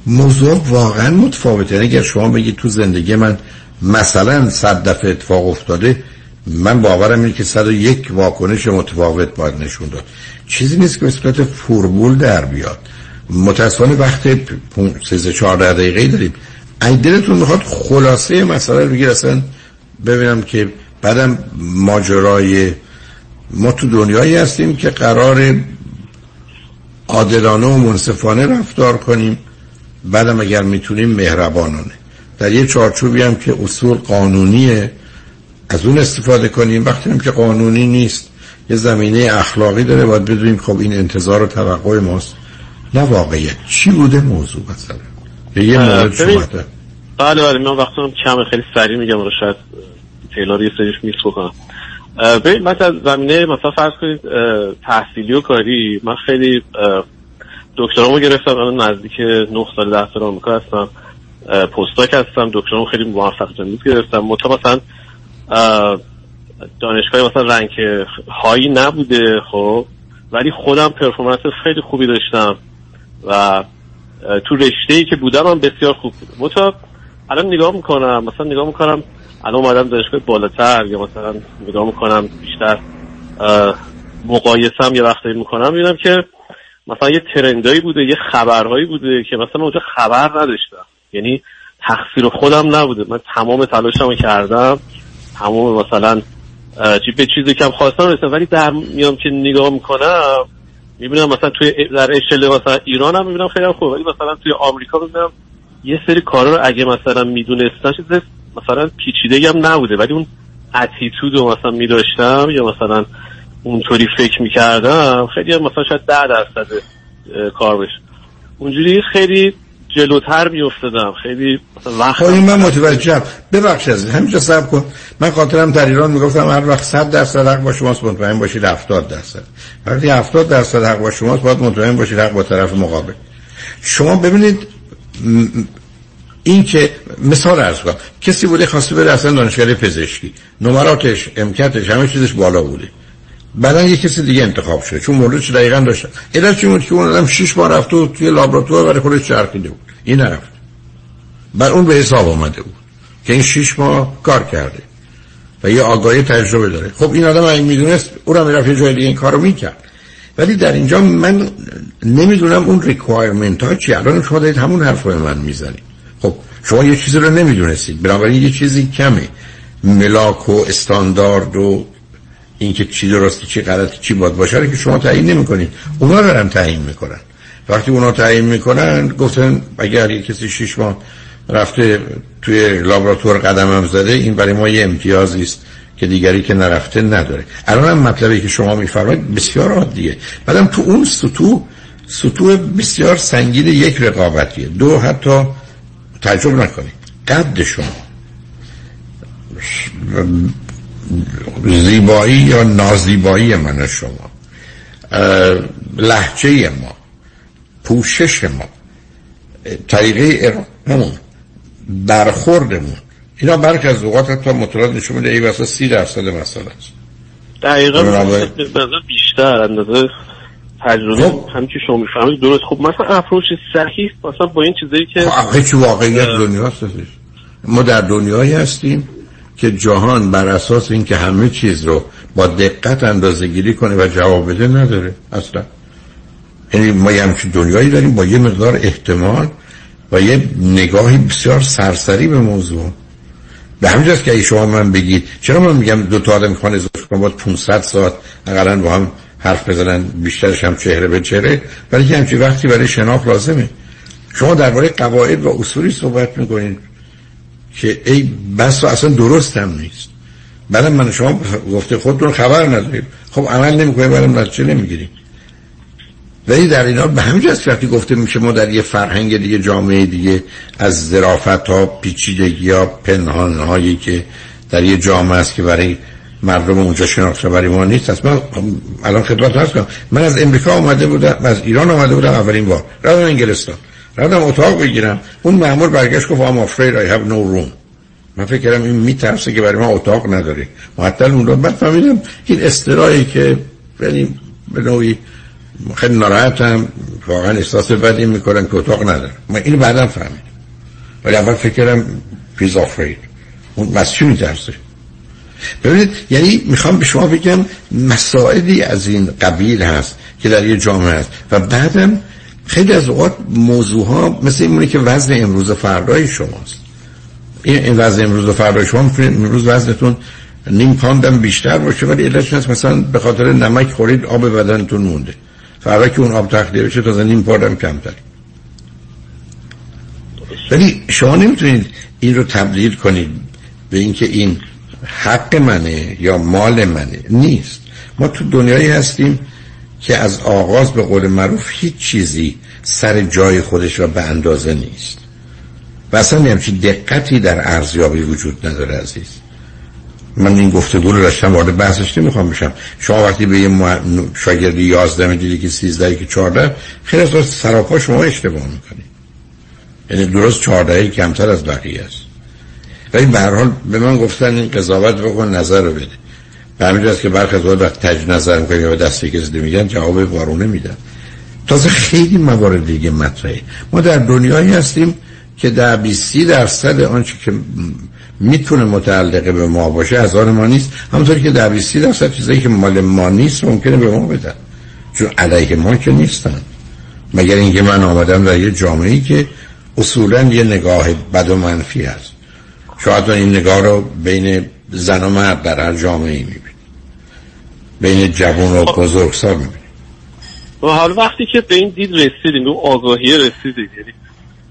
موضوع واقعا متفاوته. اگر شما بگید تو زندگی من مثلا صد دفعه اتفاق افتاده من باورم اینه که صد و یک واکنش متفاوت باید نشون داد. چیزی نیست که به صورت فرمول در بیاد. متاسفانه وقت 13 14 دقیقه داریم. اگه دلتون می‌خواد خلاصه مسئله رو بگیر اصلا ببینم که بعدم ماجرای ما تو دنیایی هستیم که قرار عادلانه و منصفانه رفتار کنیم. بعدم اگر می‌تونیم مهربانانه. در یه چارچوبی هم که اصول قانونیه از اون استفاده کنیم وقتی هم که قانونی نیست یه زمینه اخلاقی داره باید بدونیم خب این انتظار و توقع ماست. نه واقعیت. چی بوده موضوع مثلا؟ یه مورد شما بله بله من وقتی کم خیلی سریع میگم رو شاید تیلار یه سریش میس بکنم. ببین من از زمینه مثلا فرض کنید تحصیلی و کاری من خیلی دکترامو گرفتم الان نزدیک 9 سال در آمریکا هستم. پستاک هستم دکترامو خیلی موفق تنیس گرفتم. مثلا دانشگاه مثلا رنگ هایی نبوده خب. ولی خودم پرفورمنس خیلی خوبی داشتم و تو رشته ای که بودم هم بسیار خوب بود. متا الان نگاه می‌کنم مثلا نگاه می‌کنم الان اومدم دانشگاه بالاتر یا مثلا نگاه می‌کنم بیشتر مقایسم یه وقتایی می‌کنم می‌بینم که مثلا یه ترندایی بوده یه خبرهایی بوده که مثلا اونجا خبر نداشتم. یعنی تقصیر خودم نبوده. من تمام تلاشمو کردم. تمام مثلا چی به چیزی که هم خواستم رسیدم ولی در میام که نگاه می‌کنم می‌بینم مثلا توی در اشل مثلا ایران هم می‌بینم خیلی خوب ولی مثلا توی آمریکا می‌بینم یه سری کارا رو اگه مثلا می‌دونستن چیز مثلا پیچیده هم نبوده ولی اون اتیتود رو مثلا میداشتم یا مثلا اونطوری فکر می‌کردم خیلی هم مثلا شاید ده درصد کار بشه. اونجوری خیلی جلوتر میافتادم. خیلی وقت خب من متوجهم. ببخشید از همینجا صبر کن. من خاطرم در ایران می‌گفتم هر وقت 100 درصد حق با شماست مطمئن باشید 70 درصد. وقتی 70 درصد حق با شماست باید مطمئن باشید حق با طرف مقابل. شما ببینید این که مثال ارز کنم. کسی بوده خواسته بره اصلا دانشگاه پزشکی. نمراتش امکتش همه چیزش بالا بوده. بعدا یه کسی دیگه انتخاب شده چون موردش دقیقا داشتن علت چی بود که اون آدم 6 بار رفته و توی لابراتوار برای خودش چرخیده بود. این نرفت. بر اون به حساب آمده بود که این 6 ماه کار کرده و یه آگاهی تجربه داره. خب این آدم اگه می‌دونست او را می‌رفت یه جای دیگه این کارو می‌کرد. ولی در اینجا من نمی‌دونم اون ریکوایرمنت ها چی. الان شما دارید همون حرف من می‌زنید. خب شما یه چیزی رو نمی‌دونستید. بنابراین یه چیزی کمه. ملاک و استاندارد و اینکه چی درسته چی غلطه چی باید باشه که شما تعیین نمی‌کنید. اونا هم تعیین می‌کنن. وقتی اونا تعیین می‌کنن گفتن اگر یه کسی شش ماه رفته توی لابراتوار قدم هم زده این برای ما یه امتیازی است که دیگری که نرفته نداره. الان هم مطلبی که شما میفرمایید بسیار عادیه. بعدم تو اون سطوح سطوح بسیار سنگین یک رقابتیه. دو حتی تعجب نکنید. قد شما. زیبایی یا نازیبایی من شما؟ لحجه ما پوشش ما طریقه ارائمون برخوردمون. اینا برک از اوقات حتی مطالعات نشون میده ای واسه سی درصد مسئله است. دقیقا بیشتر اندازه تجربه. خب. هم که شما می‌فهمید درست. خب مثلا اپروچ صحیح مثلا با این چیزایی که خب چی واقعیت دنیا هست ما در دنیایی هستیم. که جهان بر اساس اینکه همه چیز رو با دقت اندازه گیری کنه و جواب بده نداره اصلا. یعنی ما یه همچین دنیایی داریم با یه مقدار احتمال و یه نگاهی بسیار سرسری به موضوع. به همینجاست که شما من بگید چرا من میگم دو تا آدم می‌خوان ازدواج کنن باید 500 ساعت اقلا با هم حرف بزنن بیشترش هم چهره به چهره؟ ولی که همچین وقتی برای شناخت لازمه. شما درباره قواعد و اصولی صحبت می‌کنید که ای بس اصلا درست هم نیست. بعد من شما گفته خودتون خبر ندارید. خب عمل نمی‌کنید برای نتیجه نمی‌گیرید؟ ولی در اینا به همین جاست وقتی گفته میشه ما در یه فرهنگ دیگه جامعه دیگه از ظرافت ها پیچیدگی ها پنهان هایی که در یه جامعه است که برای مردم اونجا شناخته برای ما نیست. است من الان خدمت هست کنم من از امریکا آمده بودم از ایران آمده بودم اولین بار. رفتم انگلستان. رفتم اتاق بگیرم. اون مأمور برگشت گفت I'm afraid I have no room. من فکر کردم این میترسه که برای من اتاق نداره. معطل اون رو بعد فهمیدم این استرایی که یعنی به نوعی خیلی ناراحتم. واقعا احساس بدی می‌کنم که اتاق ندارم من اینو بعدا فهمیدم. ولی اول فکر کردم he's afraid. اون از میترسه. ببینید یعنی می‌خوام به شما بگم مسائلی از این قبیل هست که در یه جامعه هست. و بعدم خیلی از اوقات موضوع ها مثل اینه که وزن امروز و فردای شماست. این وزن امروز و فردای شما امروز وزنتون نیم پاندم بیشتر باشه ولی علتش هست مثلا به خاطر نمک خورید آب بدنتون مونده. فردا که اون آب تخلیه بشه تازه نیم پاندم کمتر. ولی شما نمی‌تونید این رو تبدیل کنید به اینکه این حق منه یا مال منه. نیست. ما تو دنیایی هستیم که از آغاز به قول معروف هیچ چیزی سر جای خودش را به اندازه نیست. و اصلا همچین دقتی در ارزیابی وجود نداره عزیز. من این گفتگو رو داشتم وارد بحثش نمی‌خوام بشم. شما وقتی به یه شاگردی 11 می‌دیدی که 13 که 14 خیلی از سراپا شما اشتباه می‌کنی. یعنی درست 14 کمتر از بقیه است. ولی به هر حال به من گفتن این قضاوت بکن نظر رو بده. به همین که برخی از وقت تج نظر می‌کنی یا دستی که زده میگن جواب وارونه میدن. تازه خیلی موارد دیگه مطرحه. ما در دنیایی هستیم که در 20 درصد آنچه که می‌تونه متعلقه به ما باشه از آن ما نیست. همونطوری که در 20 درصد چیزایی که مال ما نیست ممکنه به ما بدن. چون علیه ما که نیستن. مگر اینکه من آمدم در یه جامعه که اصولا یه نگاه بد و منفی هست. شاید این نگاه رو بین زن و مرد در هر جامعه ای می‌بینی. بین جوان و بزرگسال می‌بینی. و حالا وقتی که به این دید رسیدیم به آگاهی رسیدیم یعنی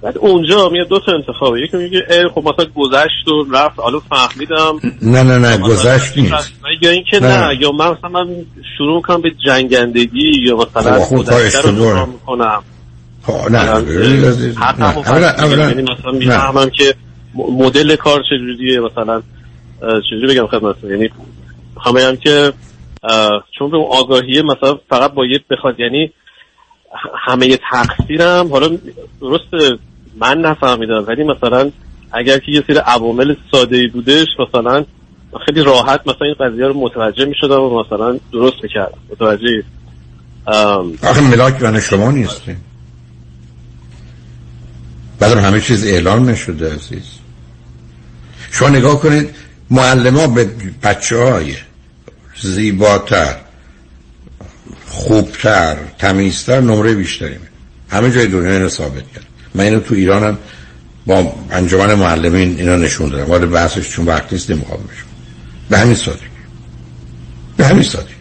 بعد اونجا میاد دو تا انتخابه. یکی میگه ای خب مثلا گذشت و رفت. حالا فهمیدم. نه نه نه گذشت نیست. یا اینکه نه. نه یا من مثلا من شروع کنم به جنگندگی یا مثلا خب گذشته رو می‌کنم. نه نه یعنی مثلا می‌فهمم که مدل کار چجوریه مثلا چجوری بگم خدمتتون. یعنی می‌خوام که چون به اون آگاهیه مثلا فقط باید بخواد یعنی همه تقصیرم. حالا درست من نفهمیدم ولی مثلا اگر که یه سری عوامل ساده ای بودش مثلا خیلی راحت مثلا این قضیه رو متوجه می شدم و مثلا درست می‌کردم. متوجه آخه ملاک من شما نیسته بعد همه چیز اعلان نشده عزیز. شما نگاه کنید معلم ها به بچه های زیباتر خوبتر تمیزتر نمره بیشتری همه جای دنیا اینو ثابت کرد. من اینو تو ایرانم با انجمن معلمین اینا نشون دارم وارد بحثش چون وقت نیست نمی‌خوام بشم به همین سادگی. به همین سادگی.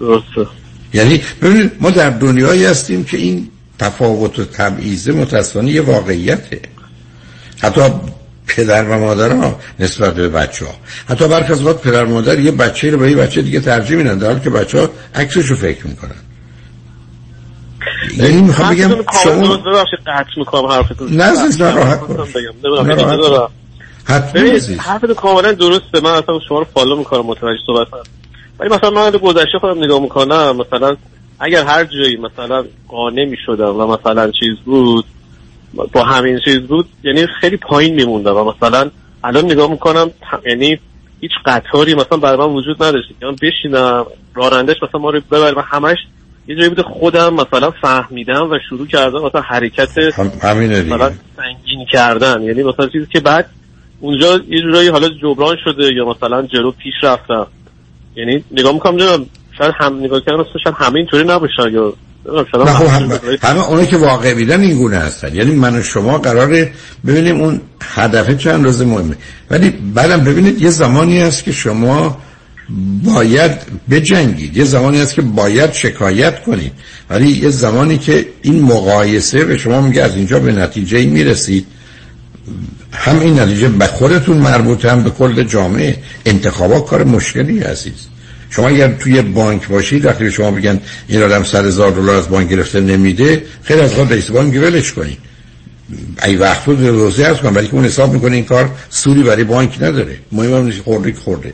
درسته. یعنی ببینید ما در دنیایی هستیم که این تفاوت و تبعیض متاسفانه یه واقعیته. حتی پدر و مادر ها نسبت به بچه ها حتی برخی از وقت پدر و مادر یه بچه رو به یه بچه دیگه ترجیح میدن در حالی که بچه ها عکسش رو فکر می‌کنن. یعنی می‌خوام بگم شما نه عزیز نه راحت حرفتون کاملا درسته. من اصلا شما رو فالو می‌کنم متوجه صحبت ولی مثلا من گذشته خودم نگاه می‌کنم مثلا اگر هر جایی مثلا قانع می‌شدم و مثلا چیز بود با همین چیز بود یعنی خیلی پایین میموندم و مثلا الان نگاه می‌کنم یعنی هیچ قطاری مثلا برای من وجود نداشت. که من بشینم رانندش مثلا ما رو ببر و همش یه جایی بوده خودم مثلا فهمیدم و شروع کردم مثلا حرکت مثلا سنگین کردن. یعنی مثلا چیزی که بعد اونجا یه جورایی حالا جبران شده یا مثلا جلو پیش رفتم. یعنی نگاه می‌کنم شاید هم نگاه کردم شاید همه اینطوری نباشه یا همه, همه اونایی که واقع بیدن این گونه هستن. یعنی من و شما قراره ببینیم اون هدفه چند روز مهمه. ولی بعدم ببینید یه زمانی هست که شما باید بجنگید. یه زمانی هست که باید شکایت کنید. ولی یه زمانی که این مقایسه به شما میگه از اینجا به نتیجه می‌رسید. هم این نتیجه به خودتون مربوط هم به کل جامعه. انتخابات کار مشکلی عزیز شما اگر توی بانک باشید وقتی به شما بگن این آدم سر هزار دلار از بانک گرفته نمیده خیلی از خود رئیس بانک ولش کنید. ای وقت بود روزی از کنم ولی که اون حساب می‌کنه این کار سودی برای بانک نداره. مهم هم نیست خورده خورده.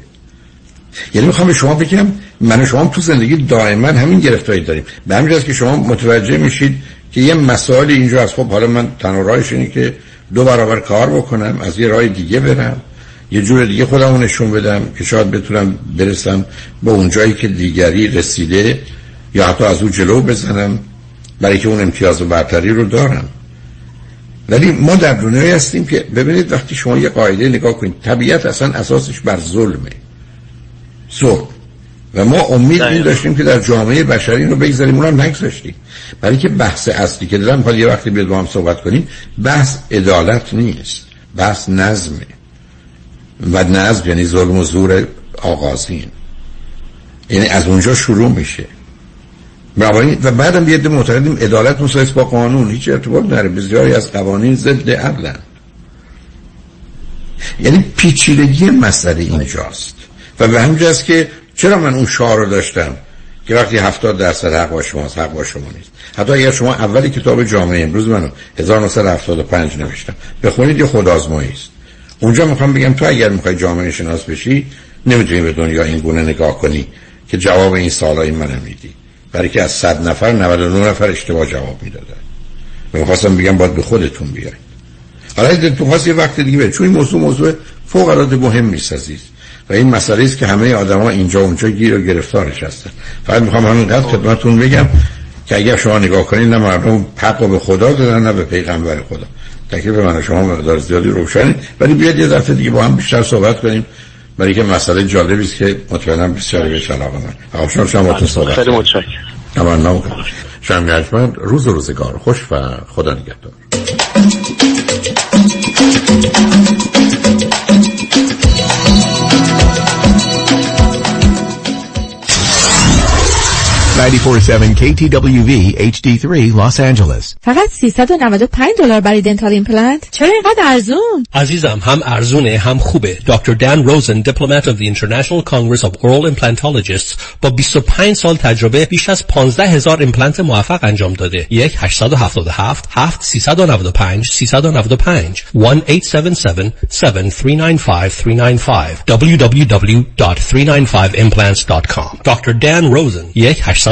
یعنی می‌خوام به شما بگم من و شما تو زندگی دائما همین گرفتاری داریم. به همین که شما متوجه میشید که یه مسائل اینجا از خب حالا من تنها اینه که دو برابر کار بکنم از یه راه دیگه برم. یه جور دیگه خودمو نشون بدم که شاید بتونم برسم به اون جایی که دیگری رسیده یا حتی از او جلو بزنم برای که اون امتیاز و برتری رو دارم. ولی ما در دنیایی هستیم که ببینید وقتی شما یه قاعده نگاه کنید طبیعت اصلا اساسش بر ظلمه. ظلم و ما امید این داشتیم که در جامعه بشری رو بگذاریم اونم نگذاشتیم. برای که بحث اصلی که دارم حالا یه وقتی بیاد با هم صحبت کنیم بحث عدالت نیست بحث نظمه. و نظم یعنی ظلم و زور آغازین. یعنی از اونجا شروع میشه. و بعدم یه معتقدیم عدالت مسایس با قانون هیچ ارتباط نره بسیاری از قوانین ضد عقلن یعنی پیچیدگی مسئله اینجاست. و به همجاست که چرا من اون شعار رو داشتم که وقتی هفتاد درصد حق با شماست حق با شما نیست. حتی اگر شما اول کتاب جامعه امروز منو 1975 نوشتم. بخونید یه خودآزمایی است اونجا می‌خوام بگم تو اگر می‌خوای جامعه شناس بشی نمی‌تونی به دنیا این گونه نگاه کنی که جواب این سوالای من میدی. برای که از صد نفر 99 نفر اشتباه جواب می‌دادن. می‌خواستم بگم باید به خودتون بیاید. حالا تو خواست یه وقت دیگه چون این موضوع موضوع فوق العاده مهم نیست عزیز. و این مسئله است که همه آدما اینجا اونجا گیر و گرفتارش هستن فقط می‌خوام همینقدر خدمتتون بگم که اگر شما نگاه کنید نه مردم حق به خدا دادن نه به پیغمبر خدا. تکلیف من شما مقدار زیادی روشنه. ولی بیاد یه دفعه دیگه با هم بیشتر صحبت کنیم. برای که مسئله جالبی است که مطمئنم بسیاری بهش علاقه من آقا شما با صحبت خیلی متشکرم. شما روز و روزگار خوش و خدا نگهدار. 947 KTWV HD3 Los Angeles. فقط 395 دلار برای dental implant؟ چرا اینقدر ارزون؟ عزیزم هم ارزونه هم خوبه. دکتر دان روزن Diplomate of the International Congress of Oral Implantologists با 25 سال تجربه بیش از 15 هزار ایمپلنت موفق انجام داده. یک 877 7 395 395 1 877 7395 395 www.395implants.com دکتر دان روزن یک 877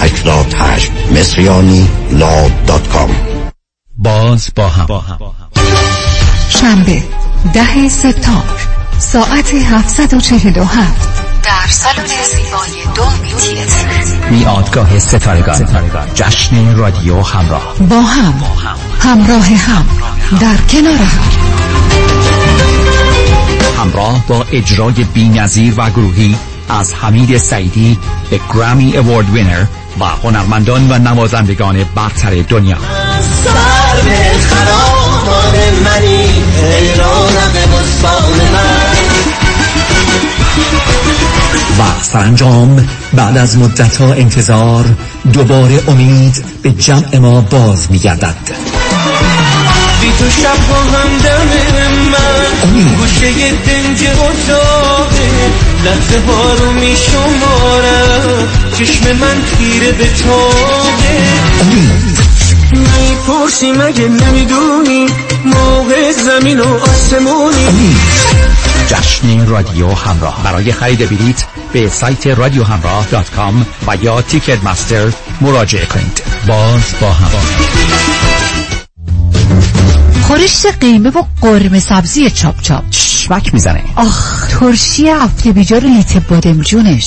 88 مصریانی لا دات کام. باز با هم. شنبه ده سپتامبر ساعت 747 در سالن زیبای دولبی تیتر میادگاه ستارگان. جشن رادیو همراه. با هم. همراه هم. در کنار هم. همراه با اجرای بینظیر و گروهی از حمید سعیدی به گرامی اوارد وینر و هنرمندان و نوازندگان برتر دنیا. سر به خرابان منی ای رونق بستان من. و سرانجام بعد از مدتها انتظار دوباره امید به جمع ما باز میگردد. بی تو شب با هم دم من. گوشه دنج اتاقه لحظه ها رو می شمارم. چشم من خیره به تاقه می‌پرسی مگه نمی‌دونی؟ موقع زمین و آسمونی. جشن رادیو همراه. برای خرید بلیت به سایت رادیو همراه دات کام و یا تیکت مستر مراجعه کنید. باز با هم. خورشت قیمه و قرمه سبزی چاپ چاپ. شمک می‌زنه. آخ ترشی هفته بیجار لیت بادمجونش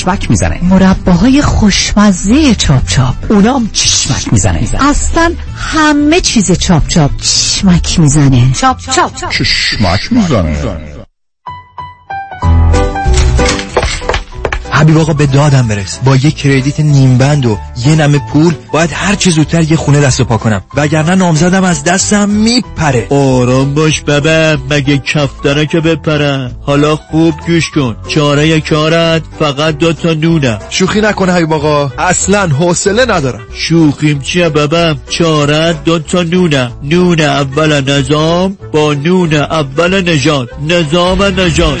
شمک می‌زنه. مرباهای خوشمزه چاپ چاپ. اونام چشمک می‌زنه. اصلا همه چیز چاپ چاپ. چشمک می‌زنه. چاپ چاپ. چشمک می‌زنه. حبیب آقا به دادم برس با یه کردیت نیم بند و یه نمه پول باید هر چه زودتر یه خونه دست و پا کنم. وگرنه نامزدم از دستم میپره. آرام باش بابا مگه کفتره که بپره. حالا خوب گوش کن. چاره کارت فقط دو تا نونه. شوخی نکنه حبیب آقا. اصلا حوصله ندارم. شوخیم چیه بابا؟ چاره دو تا نونه. نون اول نظام با نون اول نجات نظام نژاد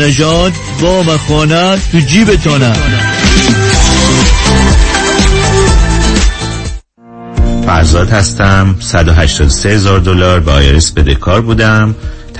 نژاد وام خانه تو جیبتانه. فرزاد هستم. 183 هزار دلار به IRS بدهکار بودم.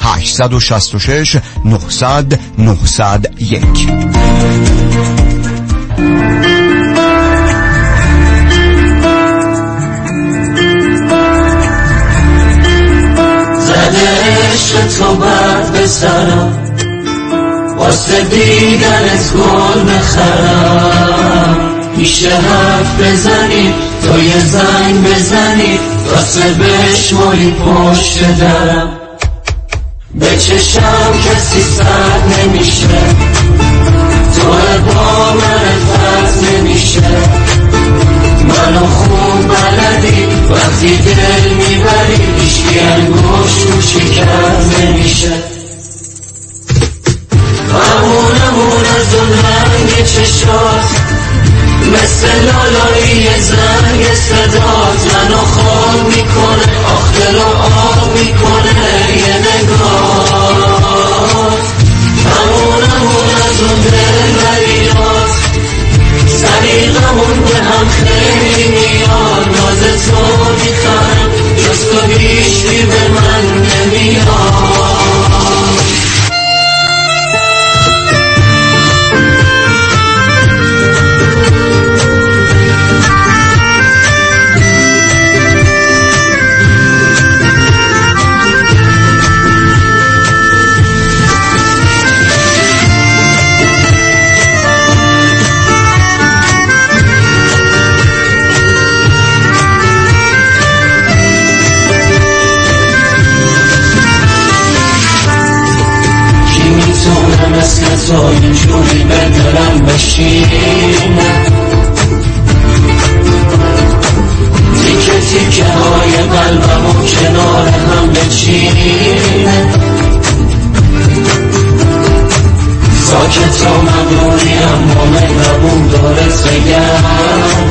866 900 901 زده تو بر به سرم واسه دیدنت گل بخرم میشه حرف بزنی تو یه زنگ بزنی واسه بشمالی پشت درم. به چشم کسی سر نمیشه. تو با من فرض نمیشه. منو خوب بلدی وقتی دل می‌بری ایشکی انگوش رو شکر نمیشه. همونمون از اون رنگ چشات مثل لالایی زنگ صدات منو خواب می‌کنه آخر رو آب می‌کنه. یه به هم خیلی میاد ناز تو می‌خرم جز تو بیشتی به من نمیاد. ساکت و مغروری اما مهربون دارت بگم